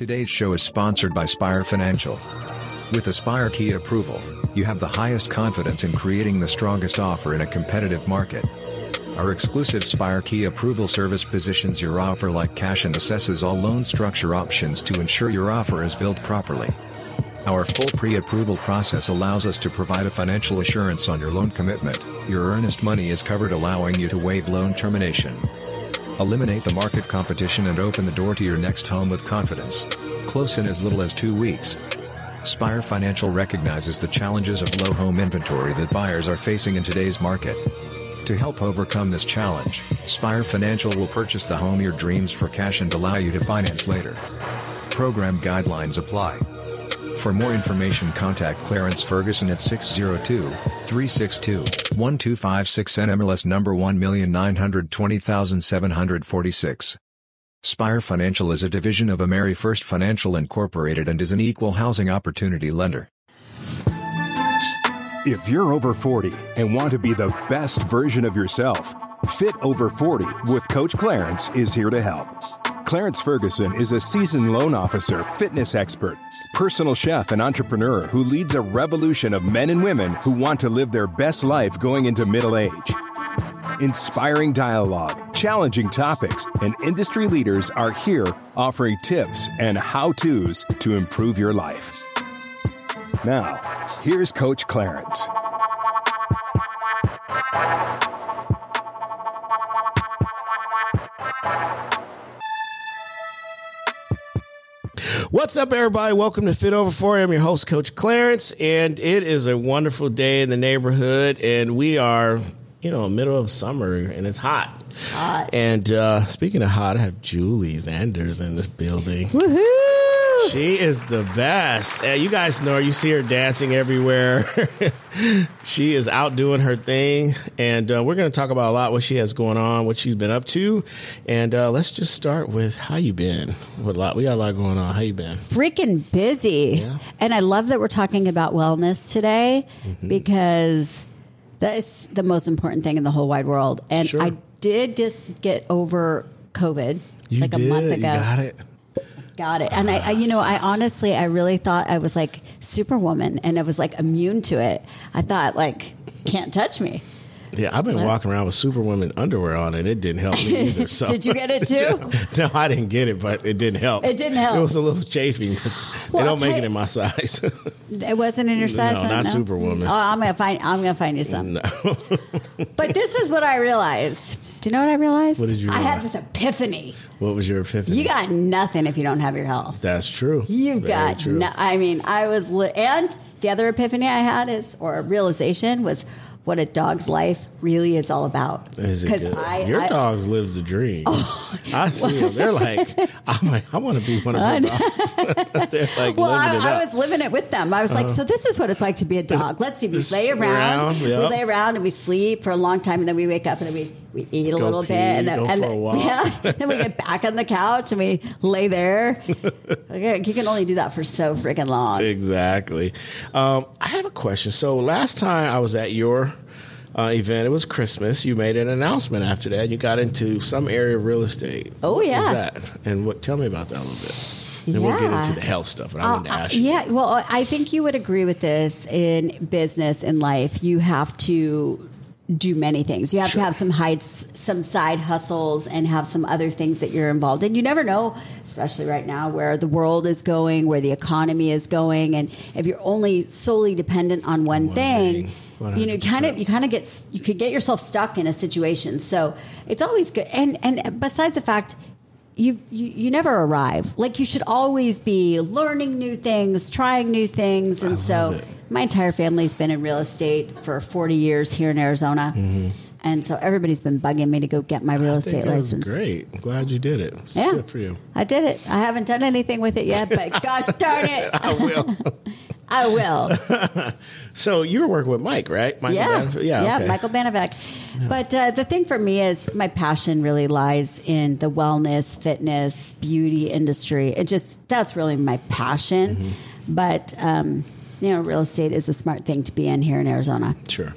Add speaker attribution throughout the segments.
Speaker 1: Today's show is sponsored by Spire Financial. With Aspire Key approval, you have the highest confidence in creating the strongest offer in a competitive market. Our exclusive Spire Key approval service positions your offer like cash and assesses all loan structure options to ensure your offer is built properly. Our full pre-approval process allows us to provide a financial assurance on your loan commitment. Your earnest money is covered allowing you to waive loan termination. Eliminate the market competition and open the door to your next home with confidence. Close in as little as two weeks. Spire Financial recognizes the challenges of low home inventory that buyers are facing in today's market. To help overcome this challenge, Spire Financial will purchase the home your dreams for cash and allow you to finance later. Program guidelines apply. For more information contact Clarence Ferguson at 602-362-1256 and MLS number 1920746. Spire Financial is a division of AmeriFirst Financial Incorporated and is an equal housing opportunity lender.
Speaker 2: If you're over 40 and want to be the best version of yourself, Fit Over 40 with Coach Clarence is here to help. Clarence Ferguson is a seasoned loan officer, fitness expert, personal chef, and entrepreneur who leads a revolution of men and women who want to live their best life going into middle age. Inspiring dialogue, challenging topics, and industry leaders are here offering tips and how to's to improve your life. Now, here's Coach Clarence.
Speaker 3: What's up, everybody? Welcome to Fit Over 40. I'm your host, Coach Clarence, and it is a wonderful day in the neighborhood, and we are, you know, middle of summer, and it's hot.
Speaker 4: Hot.
Speaker 3: And uh, speaking of hot, I have Julie Zanders in this building.
Speaker 4: Woohoo!
Speaker 3: She is the best. Uh, you guys know her. You see her dancing everywhere. she is out doing her thing, and uh, we're going to talk about a lot what she has going on, what she's been up to, and uh, let's just start with how you been. What lot? We got a lot going on. How you been?
Speaker 4: Freaking busy.
Speaker 3: Yeah.
Speaker 4: And I love that we're talking about wellness today
Speaker 3: Mm-hmm.
Speaker 4: because that is the most important thing in the whole wide world. And
Speaker 3: Sure.
Speaker 4: I did just get over COVID
Speaker 3: You
Speaker 4: like
Speaker 3: did.
Speaker 4: a month ago.
Speaker 3: Got it.
Speaker 4: And I, I, you know, I honestly, I really thought I was like Superwoman and I was like immune to it. I thought like, can't touch me.
Speaker 3: Yeah, I've been walking around with Superwoman underwear on, and it didn't help me either. So
Speaker 4: Did you get it too?
Speaker 3: no, I didn't get it, but it didn't help.
Speaker 4: It didn't help.
Speaker 3: It was a little chafing
Speaker 4: Well,
Speaker 3: they don't make it in my size.
Speaker 4: It wasn't in your size.
Speaker 3: No, not Superwoman.
Speaker 4: Oh, I'm gonna find. I'm gonna find you some.
Speaker 3: no.
Speaker 4: But this is what I realized. Do you know what I realized?
Speaker 3: What did you
Speaker 4: I had this epiphany.
Speaker 3: what was your epiphany?
Speaker 4: You got nothing if you don't have your health.
Speaker 3: That's true.
Speaker 4: You
Speaker 3: Very
Speaker 4: got.
Speaker 3: true.
Speaker 4: No, I mean, I was. Li- and the other epiphany I had is, or realization was, what a dog's life really is all about.
Speaker 3: Because it?
Speaker 4: I,
Speaker 3: Your
Speaker 4: I, Oh.
Speaker 3: dogs lives the dream. Oh. I see them. They're like, I'm like, I want to be one of your dogs. They're like
Speaker 4: Well,
Speaker 3: living
Speaker 4: I,
Speaker 3: it
Speaker 4: I was living it with them. I was like, uh-huh. so this is what it's like to be a dog. Let's see. We lay around,
Speaker 3: around,
Speaker 4: we lay around, and we sleep for a long time, and then we wake up and then we, we eat a
Speaker 3: Go
Speaker 4: little
Speaker 3: pee,
Speaker 4: bit, and then,
Speaker 3: go
Speaker 4: and
Speaker 3: for a
Speaker 4: then- yeah, then we get back on the couch and we lay there. You can only do that for so freaking long.
Speaker 3: Exactly. Um, I have a question. So last time I was at your uh, event, it was Christmas. You made an announcement after that. You got into some area of real estate.
Speaker 4: Oh,
Speaker 3: What
Speaker 4: yeah.
Speaker 3: was that? And what? Tell me about that a little bit. And we'll get into the health stuff. But I
Speaker 4: Uh,
Speaker 3: wanted to ask you.
Speaker 4: yeah, well, I think you would agree with this in business in life. You have to do many things. You have
Speaker 3: Sure.
Speaker 4: to have some heights, some side hustles, and have some other things that you're involved in. You never know, especially right now, where the world is going, where the economy is going, and if you're only solely dependent on one,
Speaker 3: One
Speaker 4: thing.
Speaker 3: thing.
Speaker 4: You know, kind of you kind of get you could get yourself stuck in a situation. So it's always good. And and besides the fact you, you you never arrive. Like you should always be learning new things, trying new things, and so
Speaker 3: it.
Speaker 4: my entire family's been in real estate for 40 years here in Arizona. Mm-hmm. And so everybody's been bugging me to go get my real estate license.
Speaker 3: great. Glad you did it. It's
Speaker 4: Yeah.
Speaker 3: good for you.
Speaker 4: I did it. I haven't done anything with it yet, but gosh darn it,
Speaker 3: I will.
Speaker 4: I will.
Speaker 3: so you were working with Mike, right? Michael
Speaker 4: yeah,
Speaker 3: Banfield? yeah, okay.
Speaker 4: Michael Banavec. But uh, the thing for me is my passion really lies in the wellness, fitness, beauty industry. It just that's really my passion.
Speaker 3: Mm-hmm.
Speaker 4: But um, you know, real estate is a smart thing to be in here in Arizona.
Speaker 3: Sure.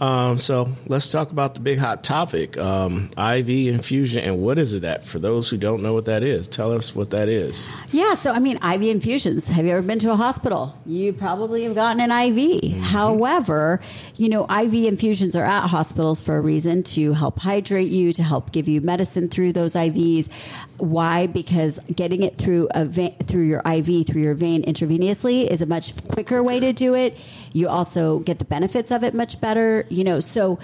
Speaker 3: Um, so let's talk about the big hot topic um, IV infusion. And what is it that, for those who don't know what that is, tell us what that is.
Speaker 4: Yeah, so I mean, IV infusions. Have you ever been to a hospital? You probably have gotten an IV. Mm-hmm. However, you know, IV infusions are at hospitals for a reason to help hydrate you, to help give you medicine through those IVs. Why? Because getting it through a vein, through your IV, through your vein intravenously is a much quicker way to do it. You also get the benefits of it much better you know, so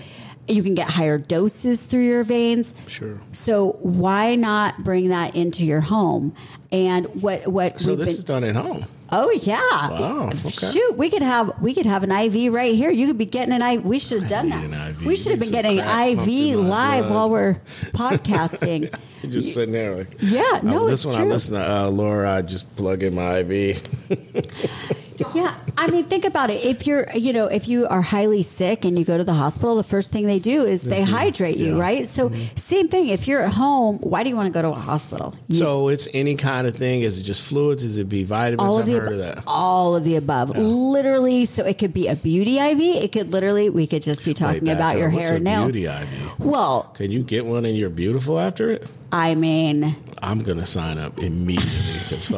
Speaker 4: you can get higher doses through your veins.
Speaker 3: Sure.
Speaker 4: So why not bring that into your home? And what what
Speaker 3: so this been, is done at home.
Speaker 4: Oh yeah.
Speaker 3: Wow. Okay.
Speaker 4: Shoot, we could have we could have an IV right here. You could be getting an IV. We should have done that. We should have been getting IV live while we're podcasting.
Speaker 3: just sitting there like
Speaker 4: yeah. No,
Speaker 3: um, this
Speaker 4: one
Speaker 3: true.
Speaker 4: I
Speaker 3: listen to uh, Laura. I just plug in my IV.
Speaker 4: yeah, I mean, think about it. If you're, you know, if you are highly sick and you go to the hospital, the first thing they do is they hydrate you, yeah. right? So, mm-hmm. same thing. If you're at home, why do you want to go to a hospital? You,
Speaker 3: so it's any kind of thing. Is it just fluids? Is it be vitamins?
Speaker 4: All
Speaker 3: of
Speaker 4: I've
Speaker 3: the
Speaker 4: heard
Speaker 3: of that.
Speaker 4: All of the above. Yeah. Literally. So it could be a beauty IV. It could literally. We could just be talking about your
Speaker 3: What's
Speaker 4: hair now.
Speaker 3: Beauty IV.
Speaker 4: Well,
Speaker 3: can you get one and you're beautiful after it?
Speaker 4: I mean,
Speaker 3: I'm gonna sign up immediately because.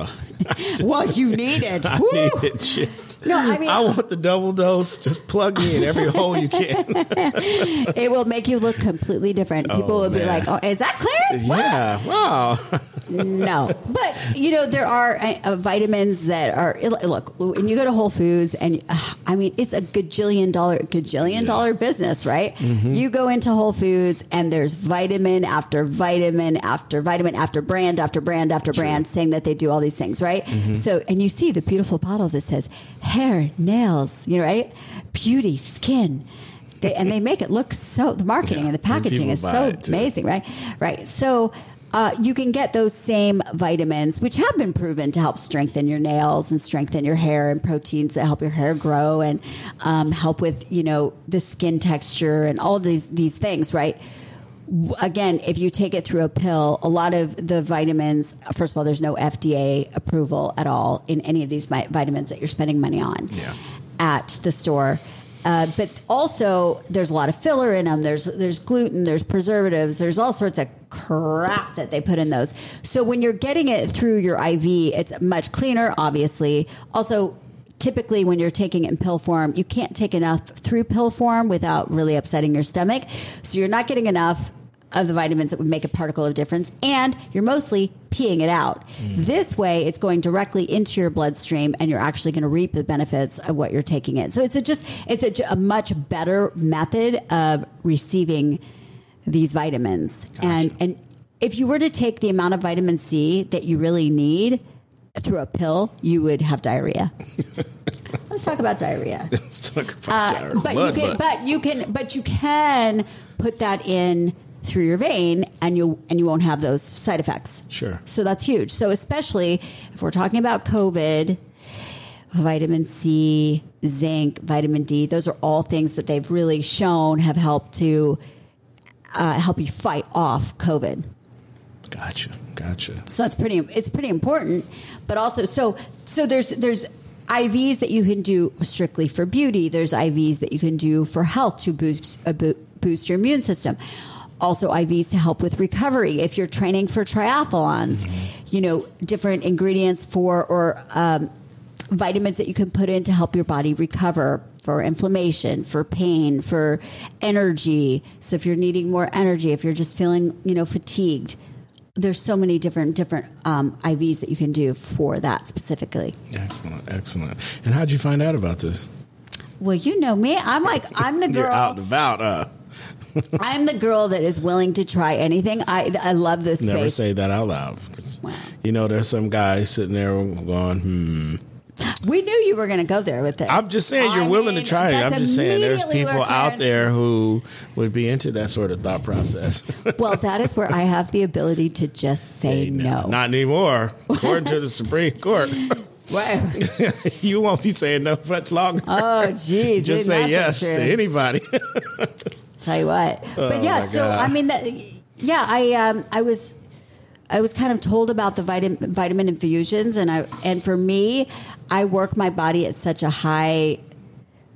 Speaker 4: well, you need it.
Speaker 3: I need it. Shit.
Speaker 4: No, I mean,
Speaker 3: I want the double dose. Just plug me in every hole you can.
Speaker 4: it will make you look completely different. People oh, will man. be like, "Oh, is that Clarence?"
Speaker 3: Yeah. Wow.
Speaker 4: no, but you know there are uh, vitamins that are look. When you go to Whole Foods, and uh, I mean, it's a gajillion dollar, gajillion yes. dollar business, right? Mm-hmm. You go into Whole Foods, and there's vitamin after vitamin after vitamin after brand after brand after brand saying that they do all these things, right? Mm-hmm. So, and you see the beautiful bottle that says hair, nails, you know, right? Beauty, skin. They, and they make it look so the marketing yeah, and the packaging is so amazing, right? Right. So uh, you can get those same vitamins, which have been proven to help strengthen your nails and strengthen your hair, and proteins that help your hair grow and um, help with you know the skin texture and all these these things, right? Again, if you take it through a pill, a lot of the vitamins, first of all, there's no FDA approval at all in any of these vitamins that you're spending money on
Speaker 3: yeah.
Speaker 4: at the store. Uh, but also, there's a lot of filler in them. There's there's gluten. There's preservatives. There's all sorts of crap that they put in those. So when you're getting it through your IV, it's much cleaner. Obviously, also typically when you're taking it in pill form, you can't take enough through pill form without really upsetting your stomach. So you're not getting enough of the vitamins that would make a particle of difference, and you're mostly peeing it out. Mm. This way, it's going directly into your bloodstream, and you're actually going to reap the benefits of what you're taking in. So it's a just it's a, a much better method of receiving these vitamins. Gotcha. And and if you were to take the amount of vitamin C that you really need through a pill, you would have diarrhea. Let's talk about diarrhea.
Speaker 3: Let's talk about uh, diarrhea.
Speaker 4: But, Blood, you can, but. but you can, but you can put that in through your vein and you and you won't have those side effects.
Speaker 3: Sure.
Speaker 4: So that's huge. So especially if we're talking about COVID, vitamin C, zinc, vitamin D, those are all things that they've really shown have helped to uh, help you fight off COVID.
Speaker 3: Gotcha. Gotcha.
Speaker 4: So that's pretty it's pretty important, but also so so there's there's IVs that you can do strictly for beauty. There's IVs that you can do for health to boost uh, boost your immune system also IVs to help with recovery. If you're training for triathlons, mm-hmm. you know, different ingredients for or um, vitamins that you can put in to help your body recover for inflammation, for pain, for energy. So if you're needing more energy, if you're just feeling, you know, fatigued, there's so many different different um, IVs that you can do for that specifically.
Speaker 3: Excellent, excellent. And how'd you find out about this?
Speaker 4: Well, you know me. I'm like I'm the girl.
Speaker 3: You're out and about. Uh.
Speaker 4: I'm the girl that is willing to try anything. I I love this
Speaker 3: Never
Speaker 4: space.
Speaker 3: say that out loud. Wow. You know, there's some guys sitting there going, hmm.
Speaker 4: We knew you were going to go there with this.
Speaker 3: I'm just saying you're I willing mean, to try it. I'm just saying there's people out there who would be into that sort of thought process.
Speaker 4: well, that is where I have the ability to just say hey, no.
Speaker 3: no. Not anymore, according to the Supreme Court.
Speaker 4: Wow.
Speaker 3: you won't be saying no much longer.
Speaker 4: Oh, geez.
Speaker 3: Just say yes to anybody.
Speaker 4: Tell you what. Oh, but yeah, so I mean that. Yeah, I um, I was I was kind of told about the vitamin vitamin infusions, and I and for me, I work my body at such a high,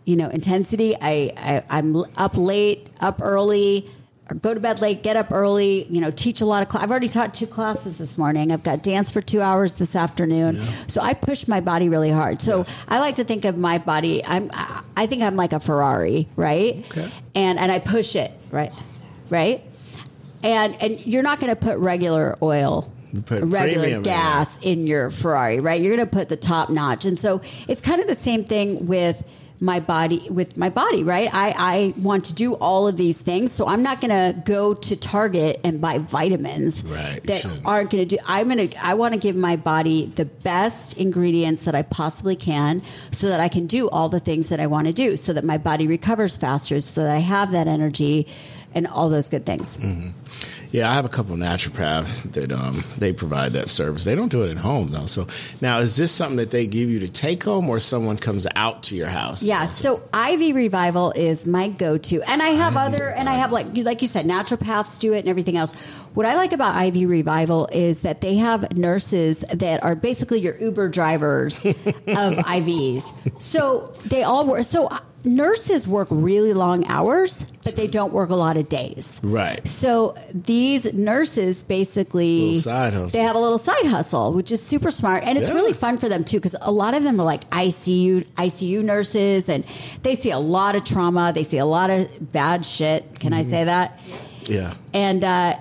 Speaker 4: you know, intensity. I, I I'm up late, up early. Or go to bed late, get up early. You know, teach a lot of. Cl- I've already taught two classes this morning. I've got dance for two hours this afternoon. So I push my body really hard. So I like to think of my body. I'm. I think I'm like a Ferrari, right?
Speaker 3: Okay.
Speaker 4: And and I push it, right, right and and you're not going to put regular oil
Speaker 3: put
Speaker 4: regular
Speaker 3: premium in
Speaker 4: gas in, your ferrari right you're going to put the top notch and so it's kind of the same thing with my body with my body right? I i want to do all of these things. So i'm not going to go to target and buy vitamins
Speaker 3: Right,
Speaker 4: that aren't going to do i'm going to i want to give my body the best ingredients that i possibly can so that i can do all the things that i want to do so that my body recovers faster so that i have that energy and all those good things mm-hmm.
Speaker 3: Yeah, I have a couple of naturopaths that um, they provide that service. They don't do it at home though. So now, is this something that they give you to take home, or someone comes out to your house?
Speaker 4: Yeah, so IV Revival is my go-to, and I have other, and I have like like you said, naturopaths do it and everything else. What I like about IV Revival is that they have nurses that are basically your Uber drivers of IVs. So they all work. So nurses work really long hours, but they don't work a lot of days.
Speaker 3: Right.
Speaker 4: So these nurses basically. They have a little side hustle, which is super smart, and it's
Speaker 3: Yeah.
Speaker 4: really fun for them too because a lot of them are like ICU ICU nurses, and they see a lot of trauma. They see a lot of bad shit. Can
Speaker 3: Mm-hmm.
Speaker 4: I say that?
Speaker 3: Yeah.
Speaker 4: And uh,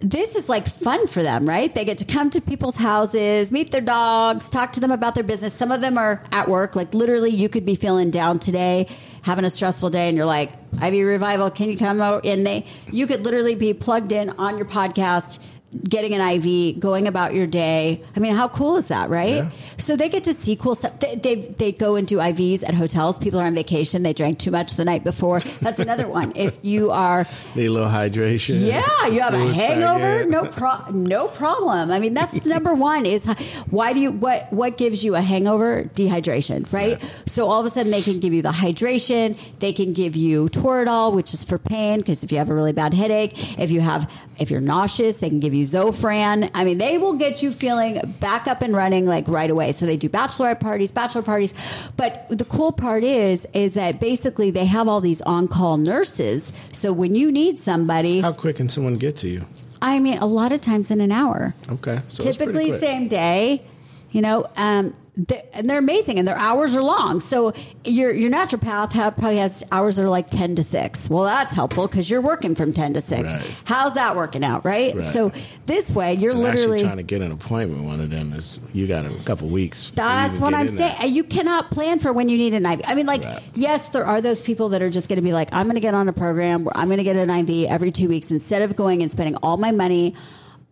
Speaker 4: this is like fun for them, right? They get to come to people's houses, meet their dogs, talk to them about their business. Some of them are at work. Like literally, you could be feeling down today, having a stressful day, and you're like, "IV Revival, can you come out?" And they, you could literally be plugged in on your podcast. Getting an IV, going about your day. I mean, how cool is that, right?
Speaker 3: Yeah.
Speaker 4: So they get to see cool stuff. They, they they go and do IVs at hotels. People are on vacation. They drank too much the night before. That's another one. If you are
Speaker 3: Need a little hydration.
Speaker 4: yeah, you have a hangover.
Speaker 3: in.
Speaker 4: No pro- no problem. I mean, that's number one. Is why do you what what gives you a hangover? Dehydration, right? So all of a sudden they can give you the hydration. They can give you Toradol, which is for pain because if you have a really bad headache, if you have if you're nauseous, they can give you Zofran. I mean, they will get you feeling back up and running like right away. So they do bachelorette parties, bachelor parties. But the cool part is is that basically they have all these on call nurses. So when you need somebody,
Speaker 3: How quick can someone get to you?
Speaker 4: I mean, a lot of times in an hour.
Speaker 3: Okay. So
Speaker 4: Typically, same day. You know, um, th- and they're amazing, and their hours are long. So your your naturopath have, probably has hours that are like ten to six. Well, that's helpful because you're working from ten to six.
Speaker 3: Right.
Speaker 4: How's that working out, right?
Speaker 3: Right.
Speaker 4: So this way, you're
Speaker 3: And
Speaker 4: literally.
Speaker 3: trying to get an appointment. One of them is you got a couple weeks.
Speaker 4: That's what I'm
Speaker 3: there.
Speaker 4: saying. You cannot plan for when you need an IV. I mean, like,
Speaker 3: Right.
Speaker 4: yes, there are those people that are just going to be like, I'm going to get on a program where I'm going to get an IV every two weeks instead of going and spending all my money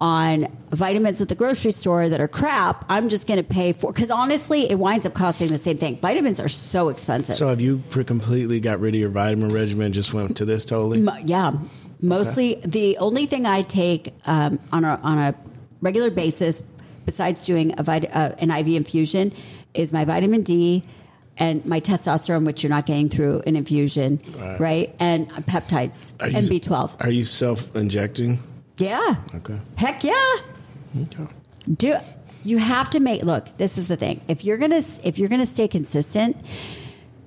Speaker 4: on vitamins at the grocery store that are crap. I'm just going to pay for because honestly, it winds up costing the same thing. Vitamins are so expensive.
Speaker 3: So have you completely got rid of your vitamin regimen? Just went to this totally.
Speaker 4: Yeah, mostly the only thing I take um, on a on a regular basis, besides doing a vit- uh, an IV infusion, is my vitamin D and my testosterone, which you're not getting through an infusion, right? And peptides
Speaker 3: Are
Speaker 4: and
Speaker 3: you-
Speaker 4: B12.
Speaker 3: Are you self injecting?
Speaker 4: Yeah.
Speaker 3: Okay.
Speaker 4: Heck yeah.
Speaker 3: Okay.
Speaker 4: Do you have to make look, this is the thing. If you're going to if you're to stay consistent,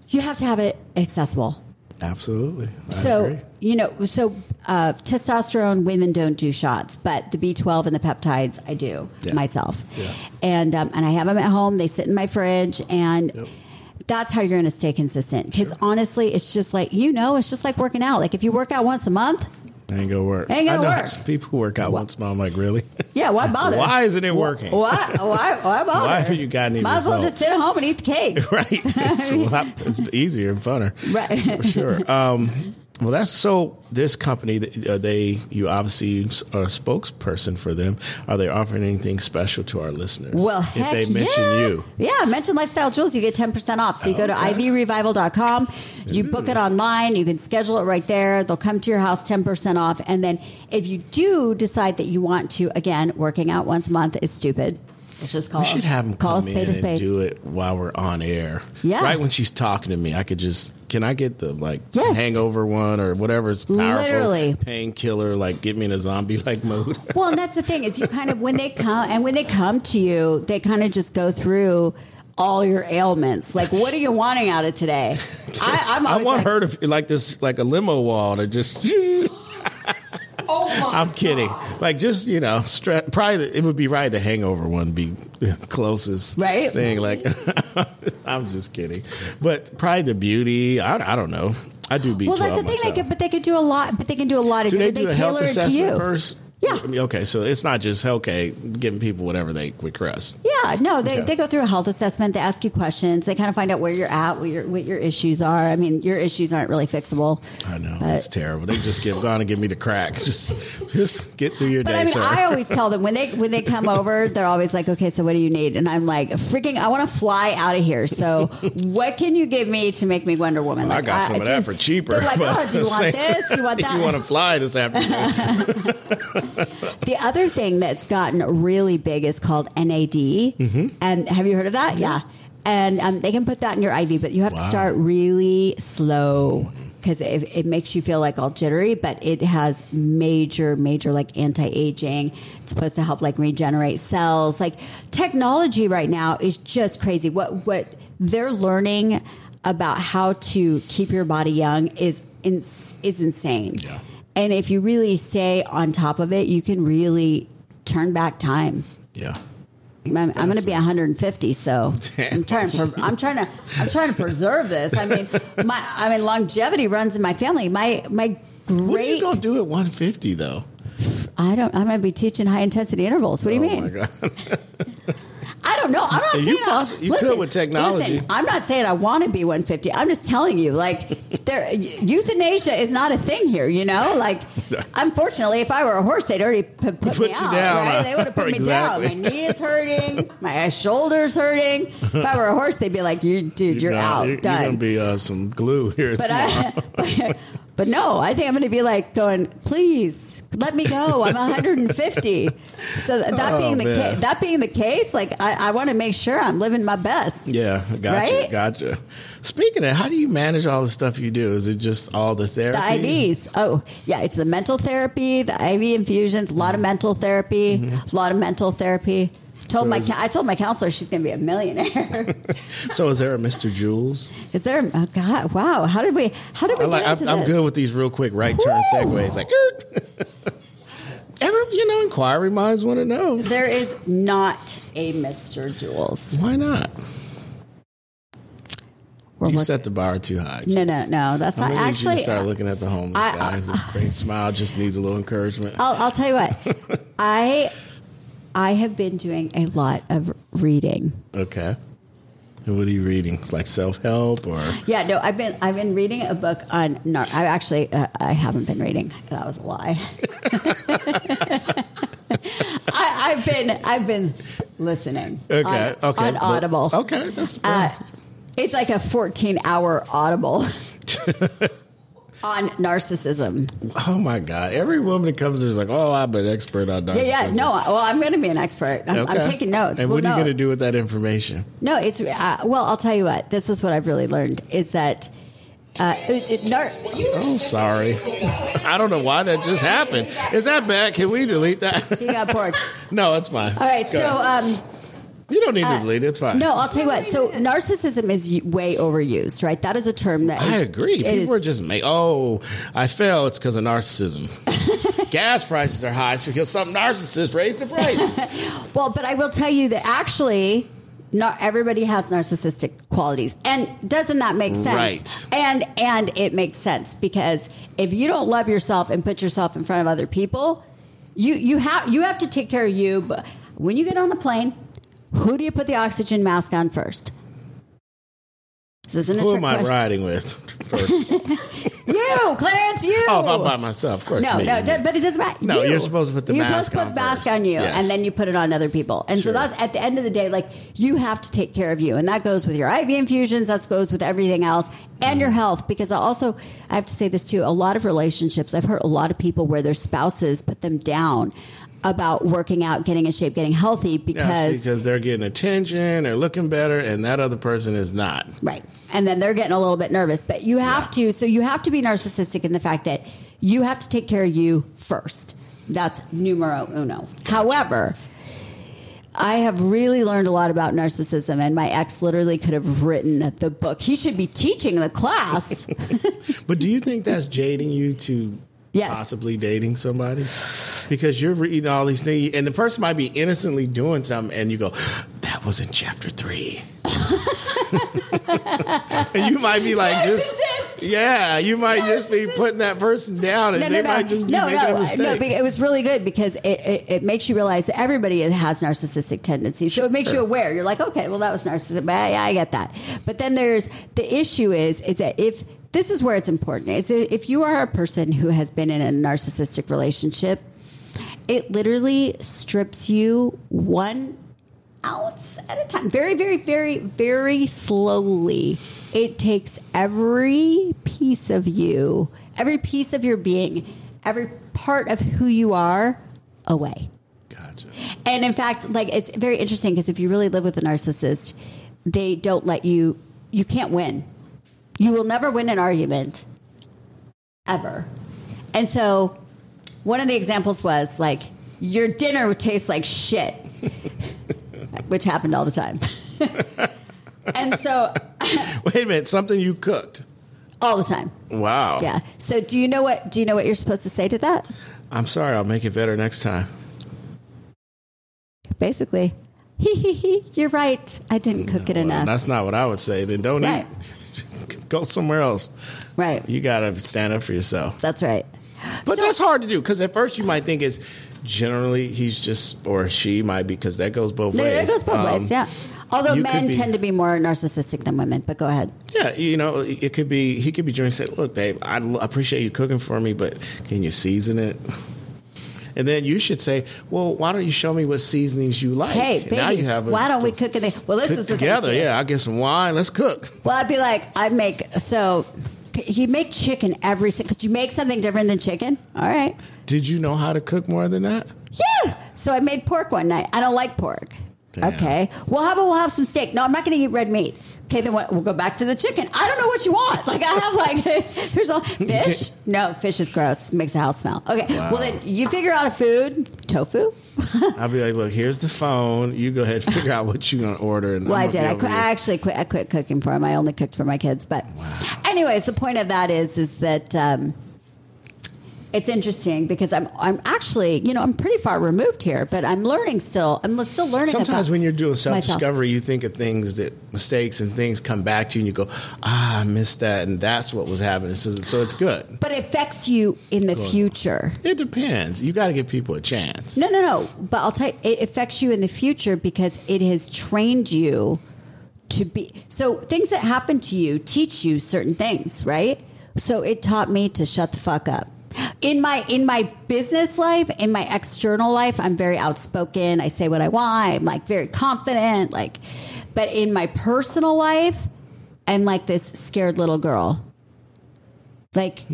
Speaker 4: you have to have it accessible.
Speaker 3: Absolutely. I
Speaker 4: So
Speaker 3: agree.
Speaker 4: you know, so uh, testosterone women don't do shots, but the B twelve and the peptides I do
Speaker 3: Yeah.
Speaker 4: myself,
Speaker 3: Yeah.
Speaker 4: and um, and I have them at home. They sit in my fridge, and
Speaker 3: Yep.
Speaker 4: that's how you're going to stay consistent. Because honestly, it's just like you know, it's just like working out. Like if you work out once a month,
Speaker 3: Ain't gonna work.
Speaker 4: Ain't gonna
Speaker 3: I know
Speaker 4: work.
Speaker 3: some people who work out once a month. I'm like, really?
Speaker 4: yeah, why bother?
Speaker 3: Why isn't it working?
Speaker 4: Why? Why? Why bother?
Speaker 3: Why haven't you got any
Speaker 4: Might as well just sit at home and eat the cake.
Speaker 3: right. It's, lot, it's easier and funner.
Speaker 4: Right.
Speaker 3: For sure. Um, well, that's so. This company, uh, they you obviously are a spokesperson for them. Are they offering anything special to our listeners?
Speaker 4: Well,
Speaker 3: if they mention
Speaker 4: yeah.
Speaker 3: you,
Speaker 4: Yeah, mention Lifestyle Jules, you get 10% off. So you go to
Speaker 3: Okay.
Speaker 4: ivrevival.com, you book it online, you can schedule it right there. They'll come to your house 10% off. And then if you do decide that you want to, again, working out once a month is stupid. Let's just call
Speaker 3: We should have him
Speaker 4: call
Speaker 3: come in and
Speaker 4: spade.
Speaker 3: do it while we're on air.
Speaker 4: Yeah.
Speaker 3: Right when she's talking to me, I could just can I get the like
Speaker 4: Yes.
Speaker 3: hangover one or whatever's powerful
Speaker 4: Literally.
Speaker 3: painkiller, like get me in a zombie like mode.
Speaker 4: Well, and that's the thing is you kind of when they come and when they come to you, they kind of just go through all your ailments. Like, what are you wanting out of today? I, I'm
Speaker 3: I want
Speaker 4: like,
Speaker 3: her to like this like a limo wall to just
Speaker 4: Oh
Speaker 3: I'm kidding. Like just you know, stre- probably the, it would be right. The Hangover one be closest
Speaker 4: Right?
Speaker 3: thing. Like I'm just kidding, but probably the beauty. I, I don't know. I do B12
Speaker 4: Well, that's the thing. They could, but they could do a lot. But they can do a lot of
Speaker 3: do they
Speaker 4: good.
Speaker 3: do a
Speaker 4: tailor it to you.
Speaker 3: first?
Speaker 4: Yeah.
Speaker 3: I mean, okay, so it's not just okay giving people whatever they request.
Speaker 4: Yeah, no, they,
Speaker 3: Okay.
Speaker 4: they go through a health assessment. They ask you questions. They kind of find out where you're at, what your what your issues are. I mean, your issues aren't really fixable.
Speaker 3: I know it's terrible. They just give going and give me the crack. Just just get through your
Speaker 4: But
Speaker 3: day,
Speaker 4: I mean,
Speaker 3: sir.
Speaker 4: I always tell them when they when they come over, they're always like, "Okay, so what do you need?" And I'm like, "Freaking, I want to fly out of here. So, what can you give me to make me Wonder Woman?"
Speaker 3: I
Speaker 4: Like,
Speaker 3: got some of that for cheaper.
Speaker 4: Like, "Oh, do you want
Speaker 3: saying-
Speaker 4: this? Do you want that?"
Speaker 3: you want to fly this afternoon?
Speaker 4: The other thing that's gotten really big is called NAD.
Speaker 3: Mm-hmm.
Speaker 4: And have you heard of that? Yeah. And um, they can put that in your IV, but you have to start really slow because it, it makes you feel like all jittery, but it has major, major like anti aging. It's supposed to help like regenerate cells. Like technology right now is just crazy. What what they're learning about how to keep your body young is is insane.
Speaker 3: Yeah.
Speaker 4: And if you really stay on top of it, you can really turn back time.
Speaker 3: yeah.
Speaker 4: I'm, I'm going to be 150, so I'm trying to. I'm trying to. I'm trying to preserve this. I mean, my. I mean, longevity runs in my family. My my great.
Speaker 3: What are you
Speaker 4: great.
Speaker 3: gonna do at 150 though?
Speaker 4: I don't. I'm going to be teaching high intensity intervals. What do you
Speaker 3: oh
Speaker 4: mean? I don't know. I'm not
Speaker 3: You
Speaker 4: saying I-
Speaker 3: possi- you could with technology.
Speaker 4: Listen, I'm not saying I want to be 150. I'm just telling you, like, there, euthanasia is not a thing here. You know, like, unfortunately, if I were a horse, they'd already p- put,
Speaker 3: Put
Speaker 4: me out.
Speaker 3: down,
Speaker 4: right?
Speaker 3: uh,
Speaker 4: They would have put
Speaker 3: exactly.
Speaker 4: me down. My knee is hurting. My shoulders hurting. If I were a horse, they'd be like, "You, dude, you're
Speaker 3: No,
Speaker 4: out,
Speaker 3: You're, you're gonna be uh, some glue here.
Speaker 4: but. I, but, but no, I think I'm going to be like going, please let me go. I'm 150. So that, that
Speaker 3: Oh,
Speaker 4: being the case, that being the case, like I, I want to make sure I'm living my best.
Speaker 3: yeah, gotcha,
Speaker 4: Right?
Speaker 3: gotcha. Speaking of, how do you manage all the stuff you do? Is it just all the therapy?
Speaker 4: The IVs. Oh, yeah. It's the mental therapy, the IV infusions, mm-hmm. mm-hmm. a lot of mental therapy, a lot of mental therapy. Told
Speaker 3: So
Speaker 4: my
Speaker 3: is-
Speaker 4: I told my counselor she's going to be a millionaire.
Speaker 3: So is there a Mr. Jules?
Speaker 4: Is there? Oh God! Wow! How did we? How did we
Speaker 3: I like,
Speaker 4: get into
Speaker 3: I'm, I'm good with these real quick right turn segues. Like, "Er." ever you know, inquiry minds want to know.
Speaker 4: There is not a Mr. Jules.
Speaker 3: Why not?
Speaker 4: We're
Speaker 3: You set the bar too high.
Speaker 4: no, no, no. That's not
Speaker 3: Maybe you
Speaker 4: actually.
Speaker 3: start looking at the homeless
Speaker 4: I-
Speaker 3: guy. His great smile just needs a little encouragement.
Speaker 4: I'll, I'll tell you what. I I have been doing a lot of reading.
Speaker 3: Okay. And what are you reading? It's like self help or
Speaker 4: Yeah, no, I've been I've been reading a book on. I actually uh, I haven't been reading. That was a lie. I, I've been I've been listening.
Speaker 3: okay,
Speaker 4: on,
Speaker 3: okay,
Speaker 4: on
Speaker 3: but-
Speaker 4: Audible.
Speaker 3: Okay, that's
Speaker 4: Uh, it's like a 14 hour Audible on narcissism.
Speaker 3: oh my god! Every woman that comes there is like, "Oh, I'm an expert on narcissism."
Speaker 4: Yeah, yeah. No, well, I'm going to be an expert. I'm, I'm taking notes.
Speaker 3: And
Speaker 4: Well,
Speaker 3: what are you
Speaker 4: no.
Speaker 3: going to do with that information?
Speaker 4: No, it's uh, well. I'll tell you what. This is what I've really learned is that uh, it, it, nar-
Speaker 3: Oh, sorry. I don't know why that just happened. Is that bad? Can we delete that?
Speaker 4: he got bored.
Speaker 3: no, it's fine.
Speaker 4: All right,
Speaker 3: Go
Speaker 4: so um,
Speaker 3: you don't need to uh, delete it. It's fine.
Speaker 4: no, I'll tell you what. So narcissism is way overused, right? That is a term that
Speaker 3: I
Speaker 4: is-
Speaker 3: agree. People
Speaker 4: is-
Speaker 3: are just make. Oh, I fell. It's because of narcissism. Gas prices are high it's because some narcissists raised the prices.
Speaker 4: well, but I will tell you that actually. Not everybody has narcissistic qualities, and doesn't that make sense?
Speaker 3: Right.
Speaker 4: And and it makes sense because if you don't love yourself and put yourself in front of other people, you you have you have to take care of you. But when you get on a plane, who do you put the oxygen mask on first? This isn't a
Speaker 3: Who
Speaker 4: trick
Speaker 3: am I
Speaker 4: question.
Speaker 3: riding with? First?
Speaker 4: You, Clarence, you.
Speaker 3: Oh, if I'm by myself, of course.
Speaker 4: No,
Speaker 3: me.
Speaker 4: no, but it doesn't matter.
Speaker 3: No,
Speaker 4: You.
Speaker 3: you're supposed to put the
Speaker 4: you're
Speaker 3: mask
Speaker 4: supposed to
Speaker 3: on
Speaker 4: put mask
Speaker 3: first.
Speaker 4: on you,
Speaker 3: Yes.
Speaker 4: and then you put it on other people. And
Speaker 3: Sure.
Speaker 4: so that's at the end of the day, like you have to take care of you, and that goes with your IV infusions. That goes with everything else, and your mm. health. Because I also, I have to say this too. A lot of relationships, I've heard a lot of people where their spouses put them down. About working out, getting in shape, getting healthy because
Speaker 3: because they're getting attention, they're looking better, and that other person is not.
Speaker 4: Right. And then they're getting a little bit nervous. But you have to, so you have to be narcissistic in the fact that you have to take care of you first. That's numero uno. However, I have really learned a lot about narcissism, and my ex literally could have written the book. He should be teaching the class.
Speaker 3: But do you think that's jading you to
Speaker 4: Yes.
Speaker 3: possibly dating somebody? Because you're reading all these things, and the person might be innocently doing something, and you go, "That was in chapter three. and you might be like, just, yeah, you might just be putting that person down, and
Speaker 4: no,
Speaker 3: they
Speaker 4: no,
Speaker 3: might
Speaker 4: no,
Speaker 3: just be
Speaker 4: no,
Speaker 3: making
Speaker 4: no,
Speaker 3: a
Speaker 4: no.
Speaker 3: mistake.
Speaker 4: be- It was really good because it, it, it makes you realize that everybody has narcissistic tendencies. So it makes you aware. You're like, okay, well, that was narcissistic. But I get that. But then there's the issue is is that if this is where it's important is if you are a person who has been in a narcissistic relationship, it literally strips you one ounce at a time. Very, very, very, very slowly. It takes every piece of you, every piece of your being, every part of who you are away.
Speaker 3: Gotcha.
Speaker 4: And in fact, like it's very interesting because if you really live with a narcissist, they don't let you, you can't win. You will never win an argument ever. And so one of the examples was like, your dinner would taste like shit, which happened all the time. and so
Speaker 3: Wait a minute, something you cooked.
Speaker 4: all the time.
Speaker 3: Wow.
Speaker 4: Yeah. So do you know what do you know what you're supposed to say to that?
Speaker 3: I'm sorry, I'll make it better next time.
Speaker 4: Basically, hee hee hee, you're right. I didn't cook it
Speaker 3: Well,
Speaker 4: enough.
Speaker 3: that's not what I would say. Then don't
Speaker 4: Right.
Speaker 3: eat. Go somewhere else.
Speaker 4: Right.
Speaker 3: You got to stand up for yourself.
Speaker 4: That's right.
Speaker 3: But that's hard to do because at first you might think it's generally he's just or she might be because that goes both ways.
Speaker 4: it goes both
Speaker 3: Um,
Speaker 4: ways, yeah. Although men
Speaker 3: be-
Speaker 4: tend to be more narcissistic than women, but go ahead.
Speaker 3: Yeah, you know, it could be he could be doing say, "Look, babe, I appreciate you cooking for me, but can you season it?" And then you should say, "Well, why don't you show me what seasonings you like?"
Speaker 4: Hey,
Speaker 3: And
Speaker 4: baby,
Speaker 3: now you have a,
Speaker 4: why don't we cook it? Well, this
Speaker 3: cook
Speaker 4: is
Speaker 3: together? Yeah, I'll get some wine. Let's cook.
Speaker 4: Well, I'd be like, I'd make so. You make chicken every single. Could you make something different than chicken? All right.
Speaker 3: Did you know how to cook more than that?
Speaker 4: Yeah. So I made pork one night. I don't like pork.
Speaker 3: Damn.
Speaker 4: Okay. Well, how about we'll have some steak? No, I'm not going to eat red meat. Okay, then what, we'll go back to the chicken. I don't know what you want. Like I have like here's all fish. No, fish is gross. Makes the house smell. Okay. Well, then you figure out a food. Tofu.
Speaker 3: I'll be like, "Look, here's the phone. You go ahead and figure out what you're gonna order." And
Speaker 4: Well,
Speaker 3: I'm
Speaker 4: I
Speaker 3: gonna
Speaker 4: did. I, quit, I actually quit. I quit cooking for him. I only cooked for my kids. But, anyways, the point of that is, is that um, it's interesting because I'm, I'm actually, you know, I'm pretty far removed here, but I'm learning still. I'm still learning.
Speaker 3: Sometimes when you're doing self discovery, you think of things that mistakes and things come back to you, and you go, "Ah, I missed that," and that's what was happening. So, so it's good.
Speaker 4: but it affects you in the future.
Speaker 3: It depends. You got to give people a chance.
Speaker 4: No, no, no. But I'll tell you, it affects you in the future because it has trained you to be. So things that happen to you teach you certain things, right? So it taught me to shut the fuck up. In my in my business life, in my external life, I'm very outspoken. I say what I want. I'm like very confident. Like, but in my personal life, I'm like this scared little girl. Like,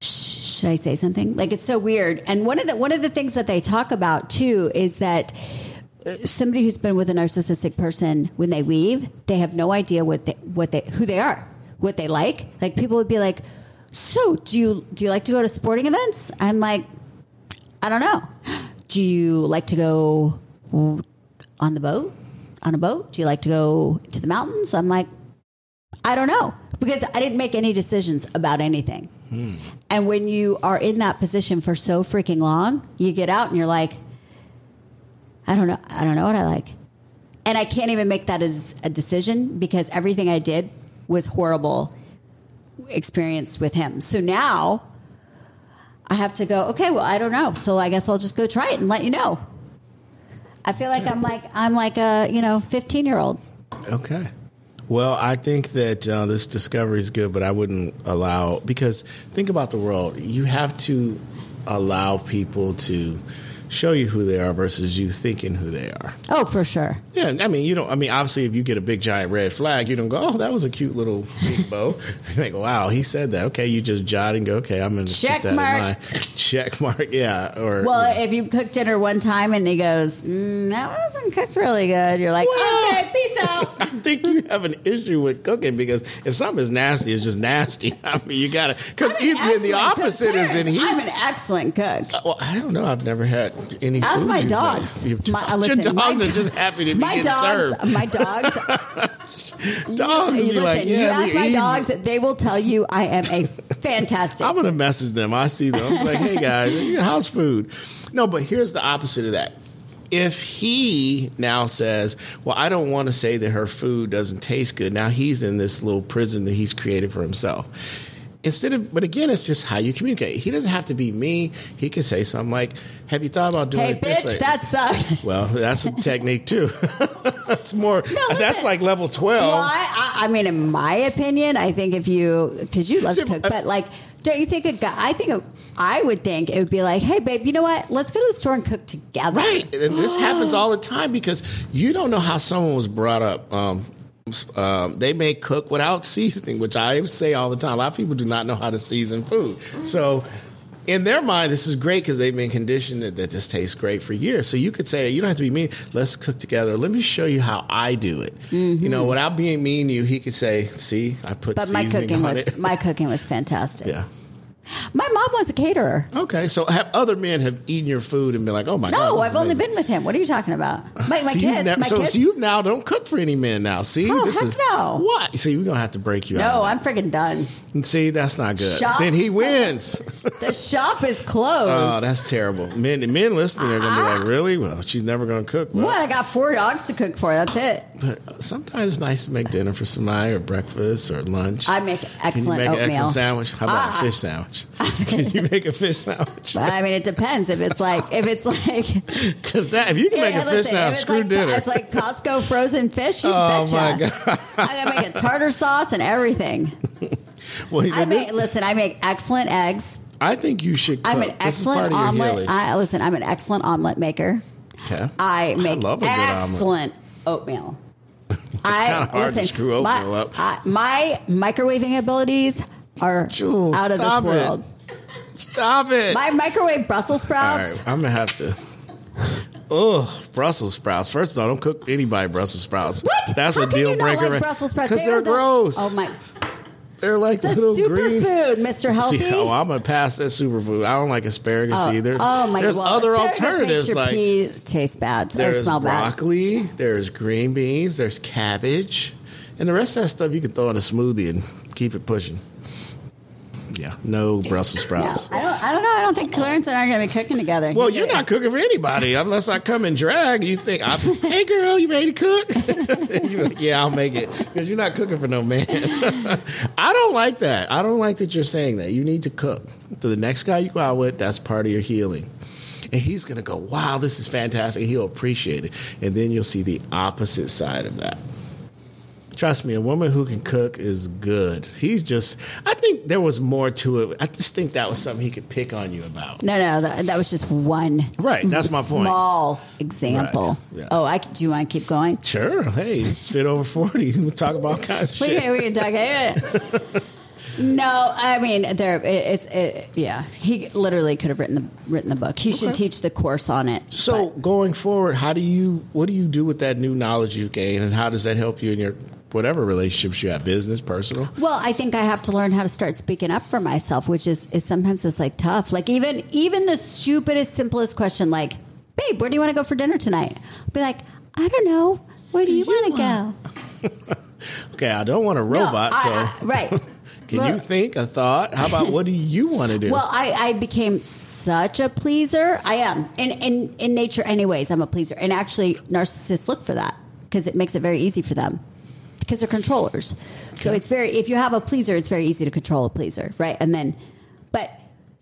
Speaker 4: sh- should I say something? Like it's so weird. And one of the one of the things that they talk about too is that uh, somebody who's been with a narcissistic person when they leave, they have no idea what they, what they who they are, what they like. Like people would be like, "So, do you do you like to go to sporting events?" I'm like, "I don't know." Do you like to go on the boat? On a boat? Do you like to go to the mountains? I'm like, I don't know because I didn't make any decisions about anything. Hmm. And when you are in that position for so freaking long, you get out and you're like, I don't know. I don't know what I like. And I can't even make that as a decision because everything I did was horrible experience with him. So now I have to go, okay, well, I don't know. So I guess I'll just go try it and let you know. I feel like I'm like I'm like a, you know, 15-year-old.
Speaker 3: Okay. Well, I think that uh, this discovery is good, but I wouldn't allow because think about the world. You have to allow people to show you who they are versus you thinking who they are.
Speaker 4: Oh, for sure.
Speaker 3: Yeah, I mean, you don't. I mean, obviously, if you get a big giant red flag, you don't go, "Oh, that was a cute little bow." you think, "Wow, he said that." Okay, you just jot and go, "Okay, I'm going to
Speaker 4: Check
Speaker 3: that
Speaker 4: mark.
Speaker 3: in mind." Check mark. Yeah. Or
Speaker 4: Well, if you cook dinner one time and he goes, mm, "That wasn't cooked really good," you're like,
Speaker 3: Well-
Speaker 4: "Okay, peace out."
Speaker 3: I think you have an issue with cooking because if something is nasty, it's just nasty. I mean, you got to because either the opposite
Speaker 4: cook.
Speaker 3: is in heat.
Speaker 4: I'm an excellent cook.
Speaker 3: well, I don't know. I've never had any.
Speaker 4: Ask
Speaker 3: food
Speaker 4: my
Speaker 3: you
Speaker 4: dogs.
Speaker 3: Your,
Speaker 4: My, uh,
Speaker 3: your dogs
Speaker 4: my
Speaker 3: are just happy to be
Speaker 4: my dogs,
Speaker 3: served.
Speaker 4: my dogs.
Speaker 3: Dogs
Speaker 4: you
Speaker 3: be
Speaker 4: listen,
Speaker 3: like,
Speaker 4: you ask my
Speaker 3: eating.
Speaker 4: dogs, they will tell you I am a fantastic.
Speaker 3: I'm gonna message them. I see them. I'm like, hey guys, house food. No, but here's the opposite of that. If he now says, "Well, I don't want to say that her food doesn't taste good," now he's in this little prison that he's created for himself. Instead of, but again, it's just how you communicate. He doesn't have to be me. He can say something like, "Have you thought about doing
Speaker 4: hey,
Speaker 3: it this
Speaker 4: bitch,
Speaker 3: way?"
Speaker 4: that sucks.
Speaker 3: well, that's a technique too. It's more. that's
Speaker 4: listen.
Speaker 3: like level twelve.
Speaker 4: Well, I, I, I mean, in my opinion, I think if you, because you love
Speaker 3: See,
Speaker 4: to cook,
Speaker 3: I-
Speaker 4: but like, don't you think a guy? I think a, I would think it would be like, hey, babe, you know what? Let's go to the store and cook together.
Speaker 3: Right, and this happens all the time because you don't know how someone was brought up. Um, um, they may cook without seasoning, which I say all the time. A lot of people do not know how to season food, so. In their mind, this is great because they've been conditioned that, that this tastes great for years. So you could say, you don't have to be mean. Let's cook together. Let me show you how I do it. You know, without being mean to you, he could say, "See, I put
Speaker 4: But my cooking was
Speaker 3: it."
Speaker 4: my cooking was fantastic.
Speaker 3: yeah.
Speaker 4: My mom was a caterer.
Speaker 3: Okay, so have other men have eaten your food and been like, "Oh my god!"
Speaker 4: No, I've only been with him. What are you talking about? My, my
Speaker 3: So
Speaker 4: kids.
Speaker 3: never-
Speaker 4: my
Speaker 3: so,
Speaker 4: kids.
Speaker 3: so you now don't cook for any men now. See,
Speaker 4: Oh,
Speaker 3: this
Speaker 4: heck
Speaker 3: is
Speaker 4: no.
Speaker 3: what. See, we're gonna have to break you out.
Speaker 4: no, I'm freaking done.
Speaker 3: And see, that's not good.
Speaker 4: Shop-
Speaker 3: Then he wins.
Speaker 4: The shop is closed.
Speaker 3: oh, that's terrible. Men, men listening are gonna be like, "Really? Well, she's never gonna cook." Well,
Speaker 4: what? I got four dogs to cook for. That's it.
Speaker 3: But sometimes it's nice to make dinner for somebody, or breakfast, or lunch.
Speaker 4: I make
Speaker 3: Can you
Speaker 4: excellent
Speaker 3: make an
Speaker 4: oatmeal.
Speaker 3: excellent sandwich? How about
Speaker 4: Ah.
Speaker 3: a fish sandwich? Can you make a fish sandwich?
Speaker 4: I mean, it depends. If it's like, if it's like,
Speaker 3: Because that, if you can make
Speaker 4: Yeah,
Speaker 3: a fish
Speaker 4: listen,
Speaker 3: sandwich, screw
Speaker 4: like,
Speaker 3: dinner.
Speaker 4: It's like Costco frozen fish. You
Speaker 3: Oh,
Speaker 4: betcha.
Speaker 3: my God.
Speaker 4: I gotta make a tartar sauce and everything.
Speaker 3: well,
Speaker 4: I
Speaker 3: this-
Speaker 4: make listen. I make excellent eggs.
Speaker 3: I think you should. Cook.
Speaker 4: I'm an
Speaker 3: This is part
Speaker 4: excellent
Speaker 3: of
Speaker 4: omelet. I listen. I'm an excellent omelet maker.
Speaker 3: Okay.
Speaker 4: I make
Speaker 3: love a good omelet.
Speaker 4: excellent oatmeal.
Speaker 3: It's
Speaker 4: I
Speaker 3: kinda hard to screw oatmeal
Speaker 4: my,
Speaker 3: up.
Speaker 4: I- my microwaving abilities are
Speaker 3: Jules,
Speaker 4: out of
Speaker 3: stop
Speaker 4: this
Speaker 3: it.
Speaker 4: world.
Speaker 3: Stop it.
Speaker 4: My microwave Brussels
Speaker 3: All
Speaker 4: sprouts.
Speaker 3: right, I'm gonna have to. Oh, Brussels sprouts. First of all, don't cook anybody Brussels sprouts.
Speaker 4: What?
Speaker 3: That's
Speaker 4: How
Speaker 3: a
Speaker 4: can
Speaker 3: deal
Speaker 4: you not
Speaker 3: breaker.
Speaker 4: Like Brussels sprouts
Speaker 3: Because
Speaker 4: They
Speaker 3: they're
Speaker 4: the-
Speaker 3: gross.
Speaker 4: Oh my!
Speaker 3: They're like
Speaker 4: It's a
Speaker 3: little green.
Speaker 4: superfood, Mr. Healthy.
Speaker 3: See, oh, I'm gonna pass that superfood. I don't like asparagus
Speaker 4: Oh,
Speaker 3: either.
Speaker 4: oh my!
Speaker 3: There's
Speaker 4: well,
Speaker 3: other
Speaker 4: asparagus
Speaker 3: alternatives
Speaker 4: makes your
Speaker 3: like
Speaker 4: pea taste bad or
Speaker 3: there's
Speaker 4: smell bad.
Speaker 3: broccoli, there's green beans, there's cabbage, and the rest of that stuff you can throw in a smoothie and keep it pushing. Yeah, no Brussels
Speaker 4: Yeah,
Speaker 3: sprouts.
Speaker 4: I don't. I don't know. I don't think Clarence and I are going to be cooking together.
Speaker 3: Well,
Speaker 4: He's
Speaker 3: you're
Speaker 4: gonna-
Speaker 3: not cooking for anybody unless I come and drag. You think, I'm, "Hey, girl, you ready to cook?" you're like, "Yeah, I'll make it," because you're not cooking for no man. I don't like that. I don't like that you're saying that. You need to cook. To the next guy you go out with, that's part of your healing. And he's gonna go, "Wow, this is fantastic." He'll appreciate it, and then you'll see the opposite side of that. Trust me, a woman who can cook is good. He's just, I think there was more to it. I just think that was something he could pick on you about.
Speaker 4: No, no, that, that was just one.
Speaker 3: Right, that's my point.
Speaker 4: Small example.
Speaker 3: Right, yeah.
Speaker 4: Oh, I do you want to keep going?
Speaker 3: Sure. Hey, it's fit over 40. We'll talk about all kinds of
Speaker 4: We
Speaker 3: shit.
Speaker 4: can, we can talk. eh. no, I mean there. It, it's it, yeah. He literally could have written the written the book. He should teach the course on it.
Speaker 3: So going forward, how do you, what do you do with that new knowledge you've gained and how does that help you in your, whatever relationships you have, business, personal?
Speaker 4: Well, I think I have to learn how to start speaking up for myself, which is, is sometimes it's like tough. Like even even the stupidest, simplest question, like, "Babe, where do you want to go for dinner tonight?" I'll be like, "I don't know. Where do you, want to go?"
Speaker 3: Okay, I don't want a robot,
Speaker 4: No, I-
Speaker 3: so
Speaker 4: I- right.
Speaker 3: can
Speaker 4: Well-
Speaker 3: you think a thought? How about what do you want to do?
Speaker 4: Well, I, I became such a pleaser. I am in in in nature, anyways. I'm a pleaser, and actually, narcissists look for that because it makes it very easy for them because they're controllers. So it's very if you have a pleaser, it's very easy to control a pleaser, right? And then, but